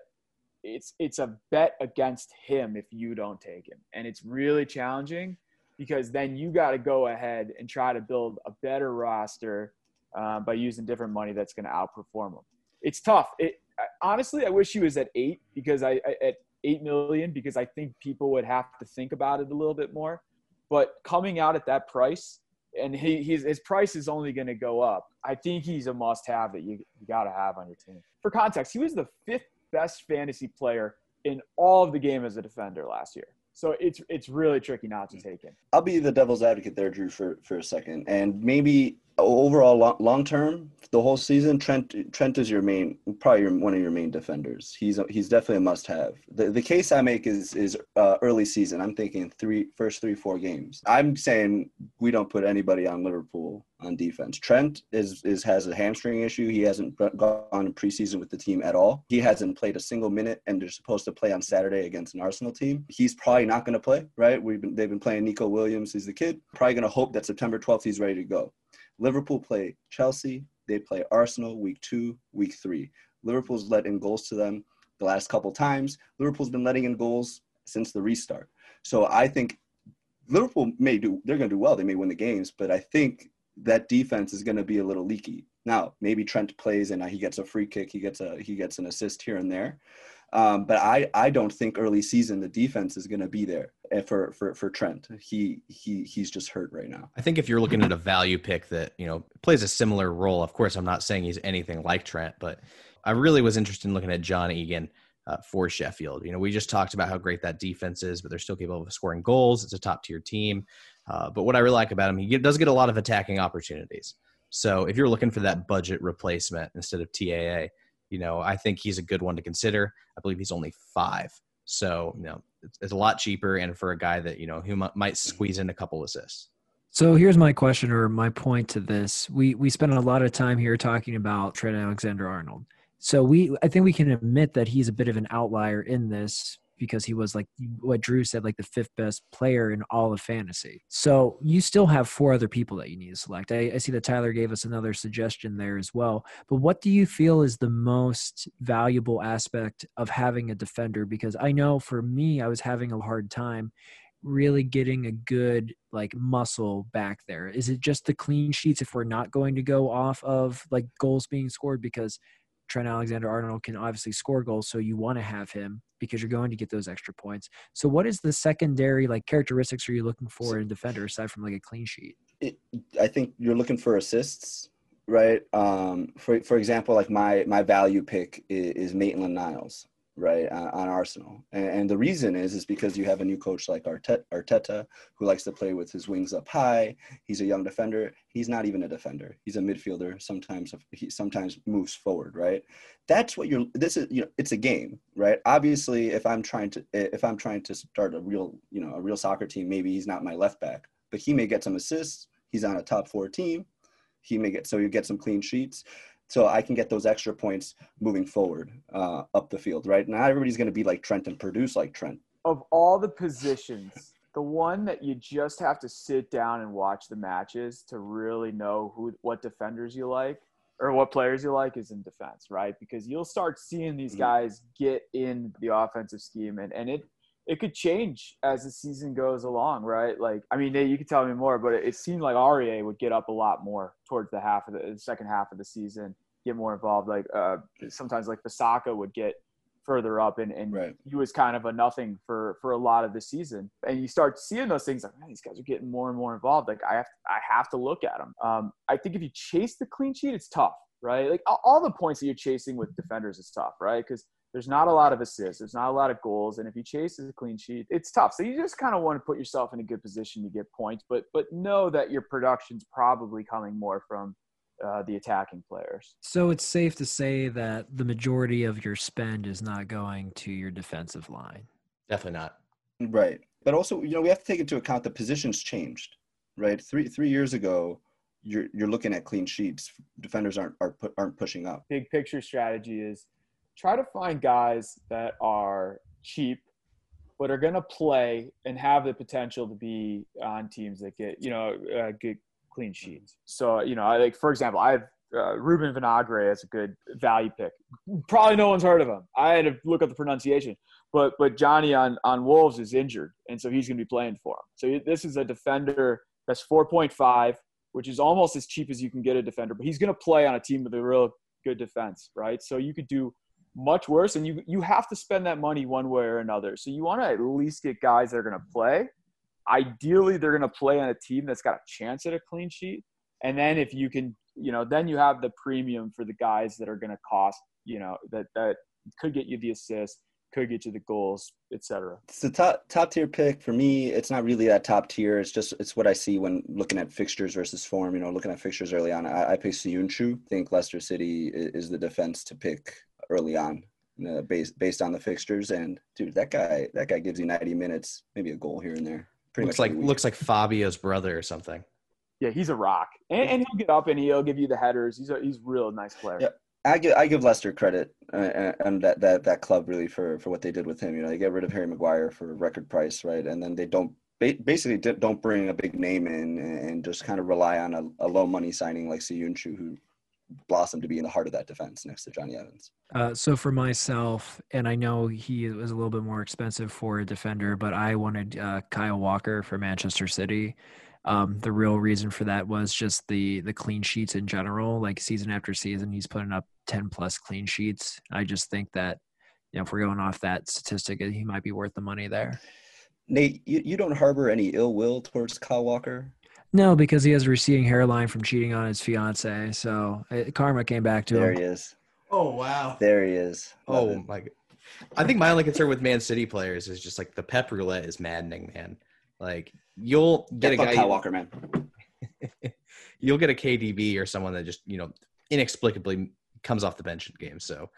it's it's a bet against him if you don't take him, and it's really challenging because then you got to go ahead and try to build a better roster uh, by using different money that's going to outperform them. It's tough. It honestly, I wish he was at eight because I, I at eight million because I think people would have to think about it a little bit more. But coming out at that price, and he, his, his price is only going to go up. I think he's a must-have that you, you got to have on your team. For context, he was the fifth best fantasy player in all of the game as a defender last year. So it's it's really tricky not to take him. I'll be the devil's advocate there, Drew, for for a second, and maybe overall long, long term, the whole season, Trent Trent is your main, probably your, one of your main defenders. He's he's definitely a must have. The the case I make is is uh, early season. I'm thinking three first three four games. I'm saying we don't put anybody on Liverpool on defense. Trent is is has a hamstring issue. He hasn't gone preseason with the team at all. He hasn't played a single minute, and they're supposed to play on Saturday against an Arsenal team. He's probably not going to play. Right? We've been they've been playing Neco Williams. He's the kid. Probably going to hope that September 12th he's ready to go. Liverpool play Chelsea, they play Arsenal week two, week three. Liverpool's let in goals to them the last couple times. Liverpool's been letting in goals since the restart. So I think Liverpool may do, they're going to do well. They may win the games, but I think that defense is going to be a little leaky. Now, maybe Trent plays and he gets a free kick, he gets a he gets an assist here and there. Um, but I, I don't think early season the defense is going to be there eh, for, for, for Trent. He, he, he's just hurt right now. I think if you're looking at a value pick that, you know, plays a similar role, of course, I'm not saying he's anything like Trent, but I really was interested in looking at John Egan uh, for Sheffield. You know, we just talked about how great that defense is, but they're still capable of scoring goals. It's a top tier team. Uh, but what I really like about him, he does get a lot of attacking opportunities. So if you're looking for that budget replacement instead of TAA, you know, I think he's a good one to consider. I believe he's only five. So, you know, it's, it's a lot cheaper. And for a guy that, you know, who m- might squeeze in a couple assists. So here's my question or my point to this. We we spent a lot of time here talking about Trent Alexander Arnold. So we I think we can admit that he's a bit of an outlier in this because he was like what Drew said, like the fifth best player in all of fantasy. So you still have four other people that you need to select. I, I, see that Tyler gave us another suggestion there as well. But what do you feel is the most valuable aspect of having a defender? Because I know for me, I was having a hard time really getting a good like muscle back there. Is it just the clean sheets if we're not going to go off of like goals being scored because Trent Alexander Arnold can obviously score goals, so you want to have him because you're going to get those extra points. So, what is the secondary like characteristics are you looking for in a defender aside from like a clean sheet? It, I think you're looking for assists, right? Um, for for example, like my my value pick is, is Maitland Niles right on Arsenal, and, the reason is is because you have a new coach like Arteta, who likes to play with his wings up high. He's a young defender. He's not even a defender. He's a midfielder. Sometimes he sometimes moves forward, right? That's what you're. This is you know it's a game, right? Obviously, if I'm trying to if I'm trying to start a real you know a real soccer team, maybe he's not my left back, but he may get some assists. He's on a top four team. He may get so you get some clean sheets so I can get those extra points moving forward uh, up the field, right? Not everybody's going to be like Trent and produce like Trent. Of all the positions, the one that you just have to sit down and watch the matches to really know who what defenders you like or what players you like is in defense, right? Because you'll start seeing these mm-hmm. guys get in the offensive scheme and, and it it could change as the season goes along, right? Like, I mean, you could tell me more, but it, seemed like Aurier would get up a lot more towards the half of the, the second half of the season get more involved. Like uh, sometimes like Bissaka would get further up and, and right. he was kind of a nothing for for a lot of the season and you start seeing those things like man these guys are getting more and more involved like i have i have to look at them um, i think if you chase the clean sheet it's tough right like all the points that you're chasing with defenders is tough right because there's not a lot of assists there's not a lot of goals and if you chase a clean sheet it's tough so you just kind of want to put yourself in a good position to get points but but know that your production's probably coming more from uh, the attacking players. So it's safe to say that the majority of your spend is not going to your defensive line. Definitely not. Right, but also you know we have to take into account the positions changed. Right, three three years ago, you're you're looking at clean sheets. Defenders aren't are, aren't pushing up. Big picture strategy is try to find guys that are cheap but are going to play and have the potential to be on teams that get you know uh, get clean sheets. So, you know, I like, for example, I have uh, Ruben Vinagre as a good value pick. Probably no one's heard of him. I had to look up the pronunciation, but but Jonny on on Wolves is injured, and so he's going to be playing for him. So this is a defender that's 4.5, which is almost as cheap as you can get a defender, but he's going to play on a team with a real good defense, right? So you could do much worse, and you you have to spend that money one way or another. So you want to at least get guys that are going to play. Ideally they're going to play on a team that's got a chance at a clean sheet. And then if you can you know then you have the premium for the guys that are going to cost you know that that could get you the assist could get you the goals etc it's the top top tier pick. For me it's not really that top tier. It's just it's what i see when looking at fixtures versus form. You know looking at fixtures early on i, I pick. I think leicester city is the defense to pick early on uh, based based on the fixtures and dude that guy that guy gives you 90 minutes maybe a goal here and there Pretty looks like looks like Fabio's brother or something. Yeah, he's a rock, and, and, he'll get up and he'll give you the headers. He's a he's a real nice player. Yeah, I give I give Leicester credit uh, uh, and that that that club really for for what they did with him. You know, they get rid of Harry Maguire for a record price, right? And then they don't basically don't bring a big name in and just kind of rely on a, a low money signing like Söyüncü, who blossomed to be in the heart of that defense next to Jonny Evans. Uh, so for myself, and I know he was a little bit more expensive for a defender, but I wanted uh, Kyle Walker for Manchester City. Um, the real reason for that was just the the clean sheets in general. Like season after season, he's putting up ten plus clean sheets. I just think that you know if we're going off that statistic, he might be worth the money there. Nate, you, you don't harbor any ill will towards Kyle Walker? No, because he has a receding hairline from cheating on his fiance. So it, uh, karma came back to there him. There he is. Oh wow. There he is. Love oh it. my. I think my only concern with Man City players is just like the pep roulette is maddening, man. Like you'll get, get a guy Kyle Walker, man. you'll get a KDB or someone that just you know inexplicably comes off the bench in games. So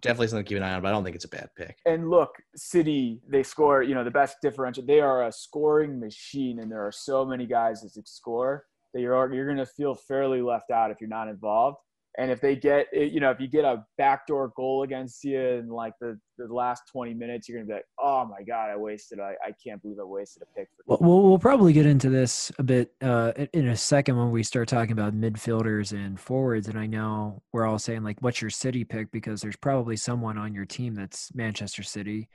definitely something to keep an eye on, but I don't think it's a bad pick. And look, City, they score, you know, the best differential. They are a scoring machine, and there are so many guys that score that you're you're going to feel fairly left out if you're not involved. And if they get, you know, if you get a backdoor goal against you in like the, the last 20 minutes, you're going to be like, oh my God, I wasted, I, I can't believe I wasted a pick. For well, we'll probably get into this a bit uh, in a second when we start talking about midfielders and forwards. And I know we're all saying, like, what's your city pick? Because there's probably someone on your team that's Manchester City.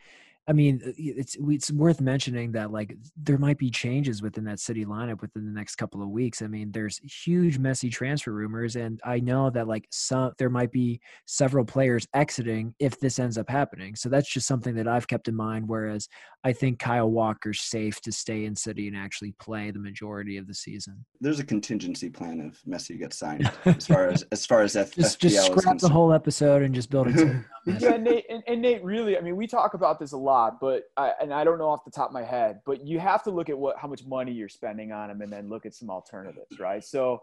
I mean, uh, it's it's worth mentioning that like there might be changes within that city lineup within the next couple of weeks. I mean, there's huge Messi transfer rumors, and I know that like some there might be several players exiting if this ends up happening. So that's just something that I've kept in mind. Whereas I think Kyle Walker's safe to stay in city and actually play the majority of the season. There's a contingency plan if Messi gets signed, as far as as far as F- just, just scrap the whole episode and just build it. yeah, Nate, and, and Nate, really, I mean, we talk about this a lot lot, but I, and I don't know off the top of my head, but you have to look at what how much money you're spending on him, and then look at some alternatives, right? So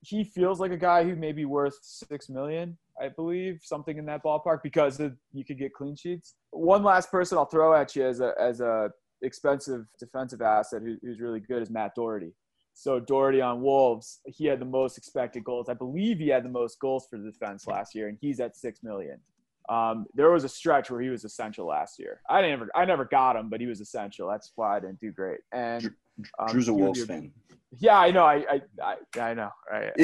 he feels like a guy who may be worth six million, I believe, something in that ballpark, because of, you could get clean sheets. One last person I'll throw at you as a as a expensive defensive asset who, who's really good is Matt Doherty. So Doherty on Wolves, he had the most expected goals. I believe he had the most goals for the defense last year, and he's at six million. Um, there was a stretch where he was essential last year. I never, I never got him, but he was essential. That's why I didn't do great. And um, Drew's a Wolves fan. Yeah, I know. I, I, I, I know. Right.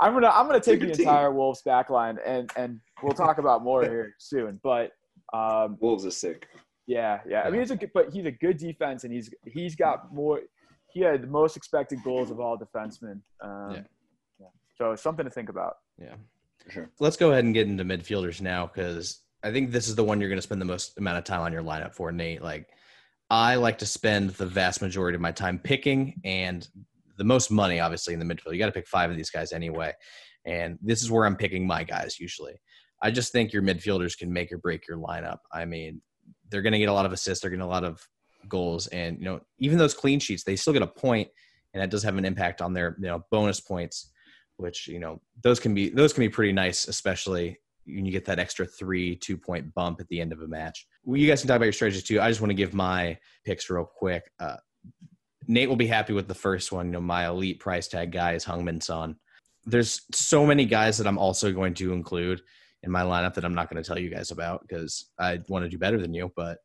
I'm gonna, I'm gonna take the entire Wolves backline, and and we'll talk about more here soon. But um, Wolves are sick. Yeah, yeah. I mean, it's a good, but he's a good defense, and he's he's got more. He had the most expected goals of all defensemen. Um, yeah. yeah. So something to think about. Yeah sure. Let's go ahead and get into midfielders now because I think this is the one you're going to spend the most amount of time on your lineup for, Nate. Like, I like to spend the vast majority of my time picking and the most money, obviously, in the midfield. You got to pick five of these guys anyway. And this is where I'm picking my guys usually. I just think your midfielders can make or break your lineup. I mean, they're going to get a lot of assists, they're getting a lot of goals, and you know, even those clean sheets, they still get a point, and that does have an impact on their you know bonus points which you know those can be those can be pretty nice, especially when you get that extra three two point bump at the end of a match. Well, you guys can talk about your strategies too. I just want to give my picks real quick. Uh, Nate will be happy with the first one. You know, my elite price tag guy is Heung-min Son. There's so many guys that I'm also going to include in my lineup that I'm not going to tell you guys about because I want to do better than you. But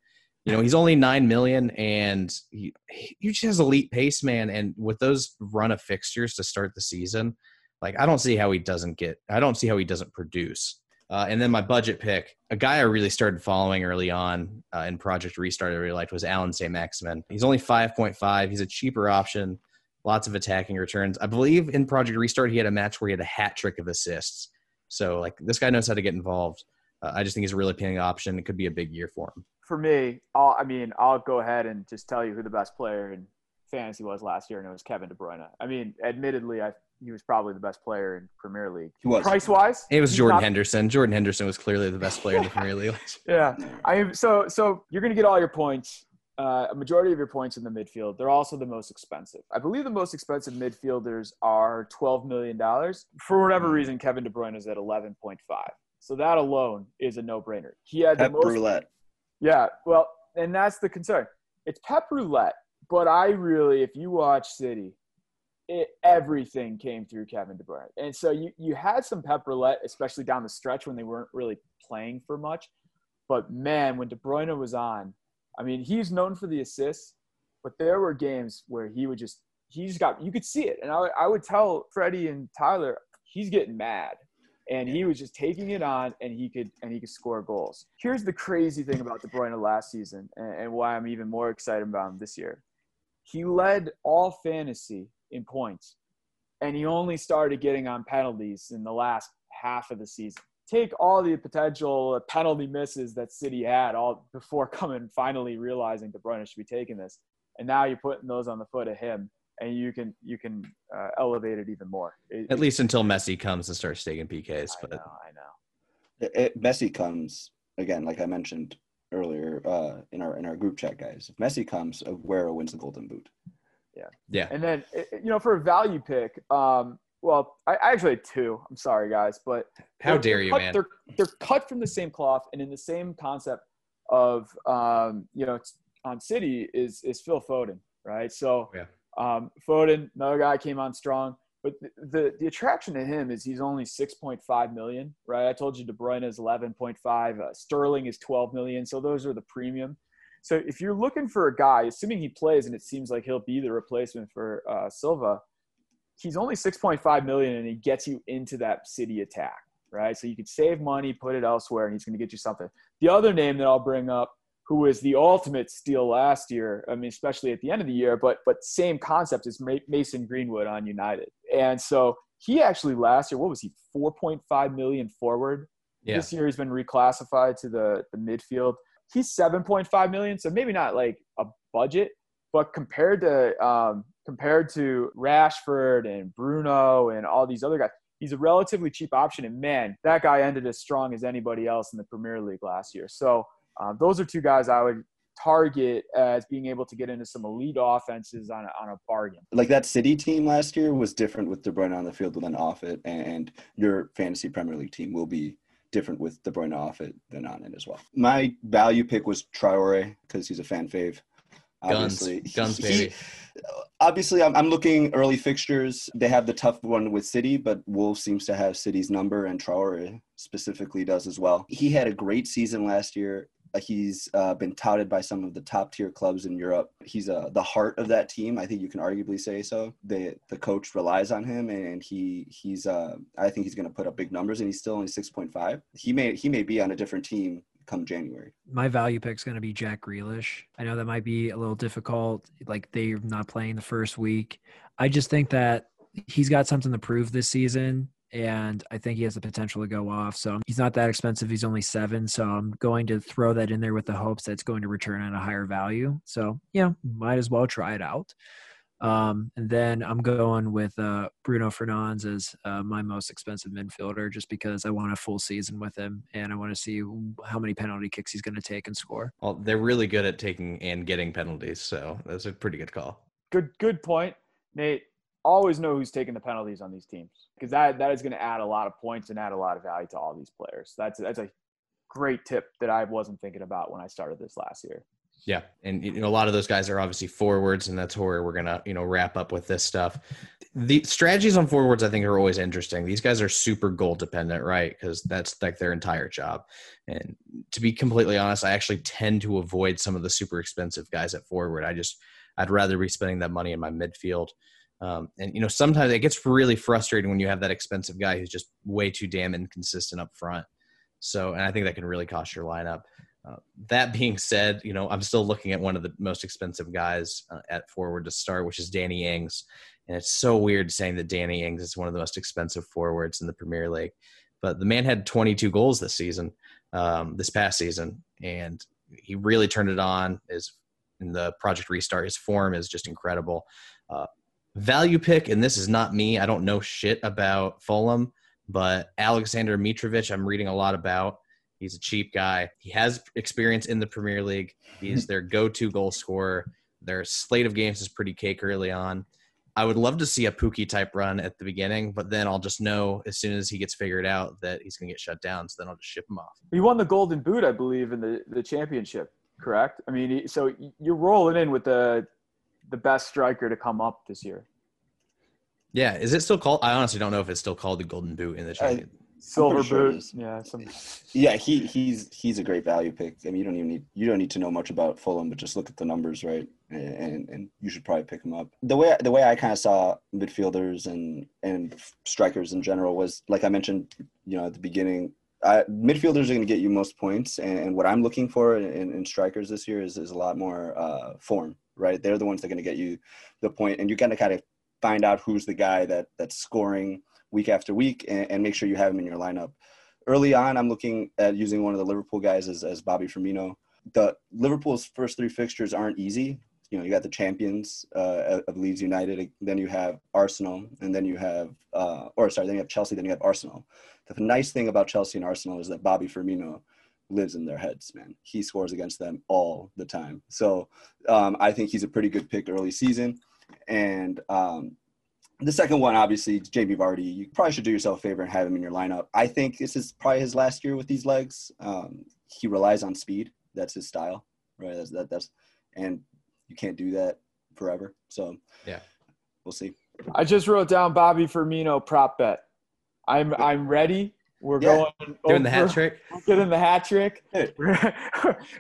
you know, he's only nine million, and he he just has elite pace, man. And with those run of fixtures to start the season, like I don't see how he doesn't get. I don't see how he doesn't produce. Uh, and then my budget pick, a guy I really started following early on uh, in Project Restart, I really liked was Allan Saint-Maximin. He's only 5.5. He's a cheaper option, lots of attacking returns. I believe in Project Restart, he had a match where he had a hat trick of assists. So, like, this guy knows how to get involved. Uh, I just think he's a really appealing option. It could be a big year for him. For me, I'll, I mean, I'll go ahead and just tell you who the best player in fantasy was last year, and it was Kevin De Bruyne. I mean, admittedly, I he was probably the best player in Premier League. He was price wise. It was Jordan not, Henderson. Jordan Henderson was clearly the best player in the Premier League. yeah, I so so you're going to get all your points. Uh, a majority of your points in the midfield. They're also the most expensive. I believe the most expensive midfielders are twelve million dollars. For whatever hmm. reason, Kevin De Bruyne is at eleven point five. So that alone is a no-brainer. He had Pep the most. Roulette. Yeah, well, and that's the concern. It's Pep Roulette, but I really, if you watch City, it, everything came through Kevin De Bruyne. And so you, you had some pep roulette, especially down the stretch when they weren't really playing for much. But man, when De Bruyne was on, I mean, he's known for the assists, but there were games where he would just he just got you could see it, and I, I would tell Freddy and Tyler he's getting mad, and he was just taking it on, and he could and he could score goals. Here's the crazy thing about De Bruyne last season, and, and why I'm even more excited about him this year. He led all fantasy in points, and he only started getting on penalties in the last half of the season take all the potential penalty misses that City had all before coming finally realizing De Bruyne should be taking this, and now you're putting those on the foot of him, and you can you can uh, elevate it even more. It, At least until Messi comes and starts taking PKs. I But know, I know. It, it, Messi comes again, like I mentioned earlier uh, in our in our group chat, guys. If Messi comes, Aguero wins the Golden Boot. Yeah, Yeah. And then it- it- you know for a value pick, um, well, I, I actually had two. I'm sorry, guys, but how dare you, cut, man? They're they're cut from the same cloth and in the same concept of um, you know on City is is Phil Foden, right? So Yeah. um, Foden, another guy came on strong, but the, the the attraction to him is he's only 6.5 million, right? I told you De Bruyne is 11.5, uh, Sterling is 12 million, so those are the premium. So if you're looking for a guy, assuming he plays and it seems like he'll be the replacement for uh, Silva, he's only 6.5 million and he gets you into that city attack, right? So you could save money, put it elsewhere, and he's going to get you something. The other name that I'll bring up, who was the ultimate steal last year, I mean, especially at the end of the year, but but same concept is Mason Greenwood on United, and so he actually last year, what was he, 4.5 million forward? Yeah. This year he's been reclassified to the the midfield. He's 7.5 million, so maybe not like a budget, but compared to um, compared to Rashford and Bruno and all these other guys, he's a relatively cheap option. And man, that guy ended as strong as anybody else in the Premier League last year. So uh, those are two guys I would target as being able to get into some elite offenses on a, on a bargain. Like that City team last year was different with De Bruyne on the field than off it, and your fantasy Premier League team will be different with De Bruyne off it than on it as well. My value pick was Traore because he's a fan fave. Obviously, guns, He- baby. obviously, I'm, I'm looking early fixtures. They have the tough one with City, but Wolves seems to have City's number, and Traore specifically does as well. He had a great season last year. Uh, He's uh, been touted by some of the top tier clubs in Europe. He's uh, the heart of that team. I think you can arguably say so. The the coach relies on him, and he he's uh, I think he's going to put up big numbers. And he's still only six point five. He may he may be on a different team come January. My value pick is going to be Jack Grealish. I know that might be a little difficult. Like they're not playing the first week. I just think that he's got something to prove this season. And I think he has the potential to go off. So he's not that expensive. He's only seven. So I'm going to throw that in there with the hopes that it's going to return at a higher value. So, yeah, might as well try it out. Um, and then I'm going with uh, Bruno Fernandes as uh, my most expensive midfielder just because I want a full season with him and I want to see how many penalty kicks he's going to take and score. Well, they're really good at taking and getting penalties, so that's a pretty good call. Good good point, Nate. Always know who's taking the penalties on these teams because that that is going to add a lot of points and add a lot of value to all these players. That's that's a great tip that I wasn't thinking about when I started this last year. Yeah, and you know a lot of those guys are obviously forwards, and that's where we're gonna you know wrap up with this stuff. The strategies on forwards, I think, are always interesting. These guys are super goal dependent, right? Because that's like their entire job. And to be completely honest, I actually tend to avoid some of the super expensive guys at forward. I just I'd rather be spending that money in my midfield. Um, and you know sometimes it gets really frustrating when you have that expensive guy who's just way too damn inconsistent up front. So, and I think that can really cost your lineup. Uh, that being said, you know, I'm still looking at one of the most expensive guys uh, at forward to start, which is Danny Ings. And it's so weird saying that Danny Ings is one of the most expensive forwards in the Premier League. But the man had 22 goals this season, um, this past season, and he really turned it on. Is in the Project Restart, his form is just incredible. Uh, value pick, and this is not me. I don't know shit about Fulham, but Alexander Mitrovic, I'm reading a lot about. He's a cheap guy. He has experience in the Premier League. He's their go-to goal scorer. Their slate of games is pretty cake early on. I would love to see a Pukki type run at the beginning, but then I'll just know as soon as he gets figured out that he's going to get shut down. So then I'll just ship him off. He won the Golden Boot, I believe, in the, the championship. Correct. I mean, so you're rolling in with the the best striker to come up this year. Yeah, is it still called? I honestly don't know if it's still called the Golden Boot in the champion. Silver pretty sure boot. Yeah. Some, Yeah, he he's he's a great value pick. I mean, you don't even need you don't need to know much about Fulham, but just look at the numbers, right? and and you should probably pick him up. The way the way I kind of saw midfielders and and strikers in general was like I mentioned, you know, at the beginning. I, midfielders are going to get you most points, and, and what I'm looking for in, in, strikers this year is, is a lot more uh, form. Right, they're the ones that are going to get you the point, and you kind of kind of find out who's the guy that that's scoring week after week, and, and make sure you have him in your lineup. Early on, I'm looking at using one of the Liverpool guys as, as Bobby Firmino. The Liverpool's first three fixtures aren't easy you know you got the champions uh, of Leeds United, then you have Arsenal, and then you have uh, or sorry, then you have Chelsea, then you have Arsenal. The nice thing about Chelsea and Arsenal is that Bobby Firmino lives in their heads, man. He scores against them all the time. So um, I think he's a pretty good pick early season. And um, the second one, obviously, Jamie Vardy. You probably should do yourself a favor and have him in your lineup. I think this is probably his last year with these legs. Um, he relies on speed. That's his style, right? That's that, that's and you can't do that forever. So yeah, we'll see. I just wrote down Bobby Firmino prop bet. I'm I'm ready. We're yeah. going doing the hat trick. Getting the hat trick. we're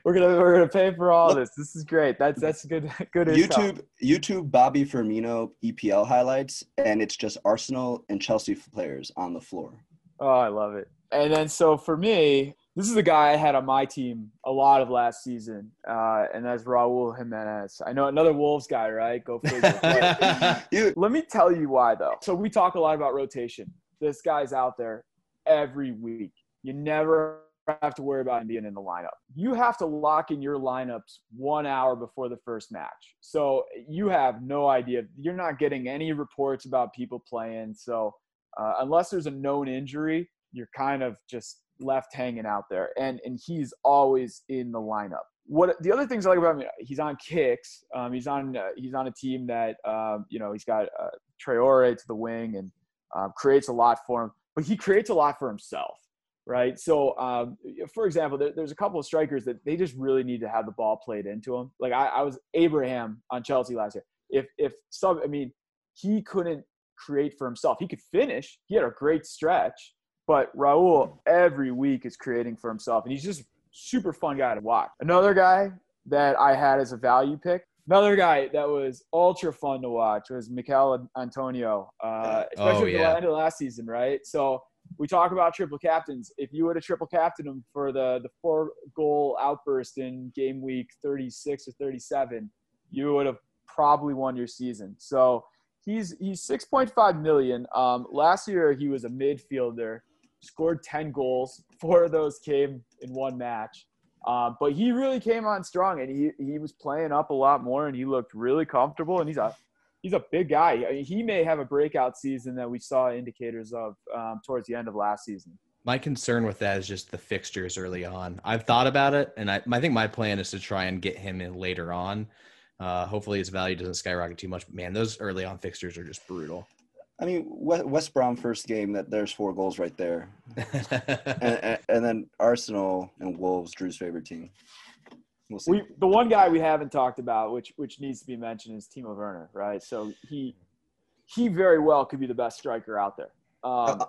gonna we're gonna pay for all this. This is great. That's that's good good. YouTube YouTube Bobby Firmino EPL highlights, and it's just Arsenal and Chelsea players on the floor. Oh, I love it. And then so for me, this is the guy I had on my team a lot of last season, uh, and that's Raul Jimenez. I know another Wolves guy, right? Go figure. Let me tell you why, though. So we talk a lot about rotation. This guy's out there every week. You never have to worry about him being in the lineup. You have to lock in your lineups one hour before the first match. So you have no idea. You're not getting any reports about people playing. So uh, unless there's a known injury, you're kind of just left hanging out there, and and he's always in the lineup. What the other things I like about him, he's on kicks. Um, he's on uh, he's on a team that um, you know he's got uh, Traore to the wing and uh, creates a lot for him, but he creates a lot for himself, right? So, um, for example, there, there's a couple of strikers that they just really need to have the ball played into them. Like I, I was Abraham on Chelsea last year. If if some, I mean, he couldn't create for himself. He could finish. He had a great stretch, but Raul every week is creating for himself, and he's just super fun guy to watch. Another guy that I had as a value pick, another guy that was ultra fun to watch was Michail Antonio, uh, especially oh, yeah. at the end of last season, right? So we talk about triple captains. If you would have triple captained him for the the four goal outburst in game week 36 or 37, you would have probably won your season. So he's he's 6.5 million. Um, last year he was a midfielder scored 10 goals. Four of those came in one match. Um, but he really came on strong and he, he was playing up a lot more and he looked really comfortable and he's a he's a big guy. I mean, he may have a breakout season that we saw indicators of um, towards the end of last season. My concern with that is just the fixtures early on. I've thought about it, and I, I think my plan is to try and get him in later on. Uh, hopefully, his value doesn't skyrocket too much. But Man, those early on fixtures are just brutal. I mean, West Brom first game that there's four goals right there, and, and, then Arsenal and Wolves, Drew's favorite team. We'll see. We, the one guy we haven't talked about, which which needs to be mentioned, is Timo Werner, right? So he he very well could be the best striker out there. Um, uh,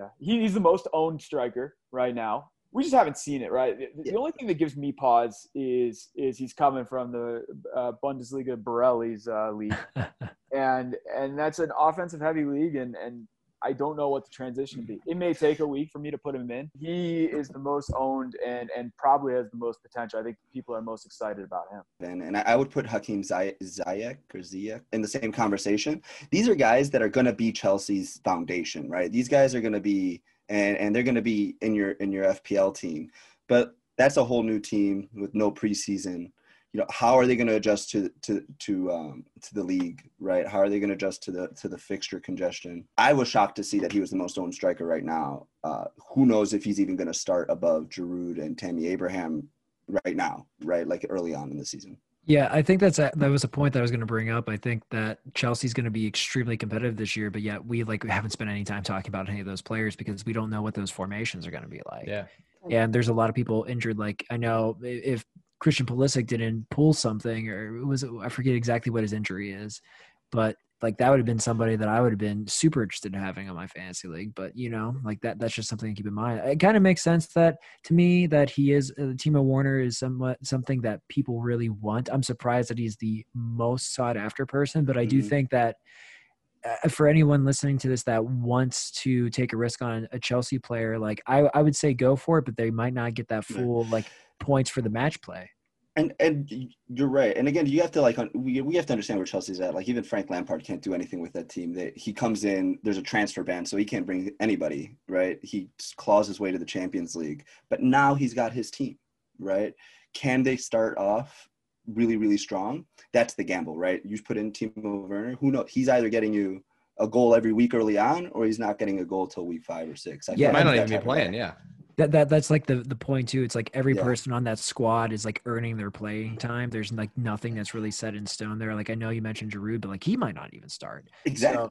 yeah, he, he's the most owned striker right now. We just haven't seen it, right? The, yeah. only thing that gives me pause is is he's coming from the uh, Bundesliga Borelli's uh, league, and and that's an offensive heavy league, and and I don't know what the transition will be. It may take a week for me to put him in. He is the most owned and and probably has the most potential. I think people are most excited about him. And, and I would put Hakim Ziyech or Ziyech in the same conversation. These are guys that are going to be Chelsea's foundation, right? These guys are going to be and and they're going to be in your in your FPL team. But that's a whole new team with no preseason. You know, how are they going to adjust to to to um, to the league, right? How are they going to adjust to the to the fixture congestion? I was shocked to see that he was the most owned striker right now. Uh, who knows if he's even going to start above Giroud and Tammy Abraham right now, right? Like early on in the season. Yeah, I think that's a, that was a point that I was going to bring up. I think that Chelsea's going to be extremely competitive this year, but yet we like we haven't spent any time talking about any of those players because we don't know what those formations are going to be like. Yeah, and there's a lot of people injured. Like I know if Christian Pulisic didn't pull something or it was I forget exactly what his injury is, but like that would have been somebody that I would have been super interested in having on my fantasy league. But you know, like that that's just something to keep in mind. It kind of makes sense that to me that he is uh, Timo Werner is somewhat something that people really want. I'm surprised that he's the most sought after person, but I do Mhm. think that uh, for anyone listening to this that wants to take a risk on a Chelsea player, like I, I would say go for it, but they might not get that full like points for the match play. And and you're right. And again, you have to like we we have to understand where Chelsea's at. Like even Frank Lampard can't do anything with that team. That he comes in, there's a transfer ban, so he can't bring anybody. Right? He claws his way to the Champions League. But now he's got his team. Right? Can they start off really really strong? That's the gamble, right? You put in Timo Werner. Who knows? He's either getting you a goal every week early on, or he's not getting a goal till week five or six. I Yeah, might not even be type of guy. playing. Yeah. That, that that's like the the point too. It's like every Yeah. person on that squad is like earning their playing time. There's like nothing that's really set in stone there. Like I know you mentioned Giroud, but like he might not even start. Exactly.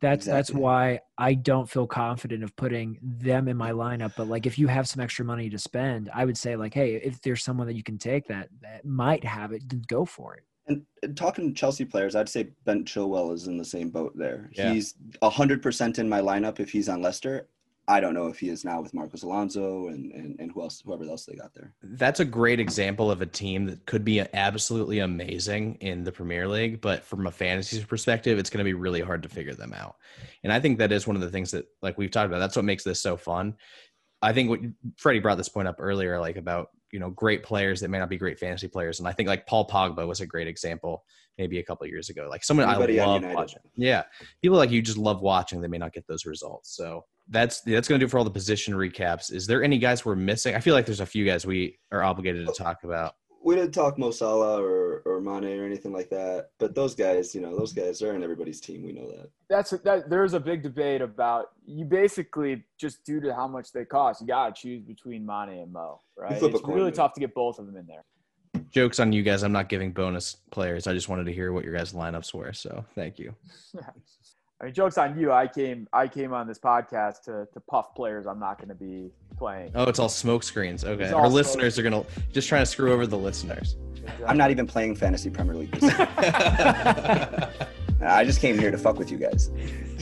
That's that's Exactly. why I don't feel confident of putting them in my lineup. But like if you have some extra money to spend, I would say like, hey, if there's someone that you can take that that might have it, then go for it. And, and talking to Chelsea players, I'd say Ben Chilwell is in the same boat there. Yeah. He's hundred percent in my lineup if he's on Leicester. I don't know if he is now with Marcos Alonso and, and, and who else, whoever else they got there. That's a great example of a team that could be absolutely amazing in the Premier League, but from a fantasy perspective, it's going to be really hard to figure them out. And I think that is one of the things that, like we've talked about, that's what makes this so fun. I think what Freddy brought this point up earlier, like about you know great players that may not be great fantasy players, and I think like Paul Pogba was a great example maybe a couple of years ago. Like someone Anybody I love watching. Yeah, people like you just love watching. They may not get those results. So that's that's going to do it for all the position recaps. Is there any guys we're missing? I feel like there's a few guys we are obligated to talk about. We didn't talk Mo Salah or, or Mane or anything like that, but those guys, you know, those guys are in everybody's team. We know that. That's that. There's a big debate about you. Basically, just due to how much they cost, you gotta choose between Mane and Mo. Right? flip It's coin, really man. tough to get both of them in there. Jokes on you guys. I'm not giving bonus players. I just wanted to hear what your guys' lineups were. So thank you. I mean, jokes on you. I came. I came on this podcast to to puff players. I'm not going to be playing. Oh, it's all smoke screens. Okay, our all listeners are gonna just trying to screw over the listeners. I'm not even playing fantasy Premier League. I just came here to fuck with you guys.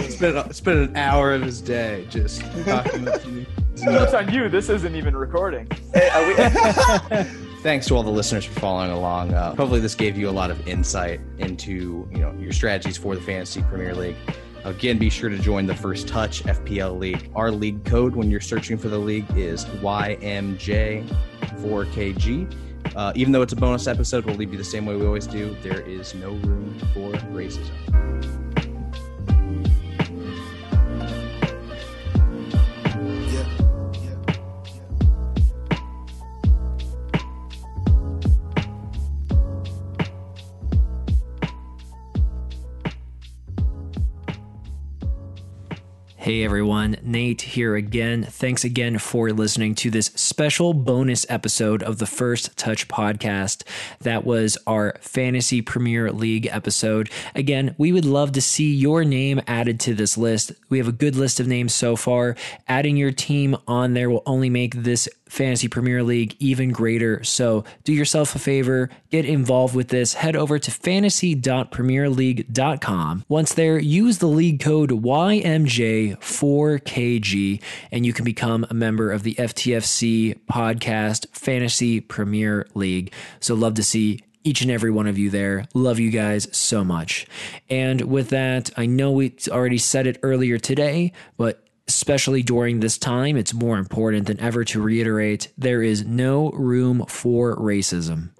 spent spent an hour of his day just talking to you. Jokes on you. This isn't even recording. Hey, are we- Thanks to all the listeners for following along. Uh, hopefully, this gave you a lot of insight into you know your strategies for the fantasy Premier League. Again, be sure to join the First Touch FPL League. Our league code when you're searching for the league is YMJ4KG. Uh, even though it's a bonus episode, we'll leave you the same way we always do. There is no room for racism. Hey everyone, Nate here again. Thanks again for listening to this special bonus episode of the First Touch podcast. That was our Fantasy Premier League episode. Again, we would love to see your name added to this list. We have a good list of names so far. Adding your team on there will only make this Fantasy Premier League even greater. So do yourself a favor, get involved with this. Head over to fantasy.premierleague.com. Once there, use the league code YMJ4KG and you can become a member of the FTFC podcast Fantasy Premier League. So love to see each and every one of you there. Love you guys so much. And with that, I know we already said it earlier today, but especially during this time, it's more important than ever to reiterate there is no room for racism.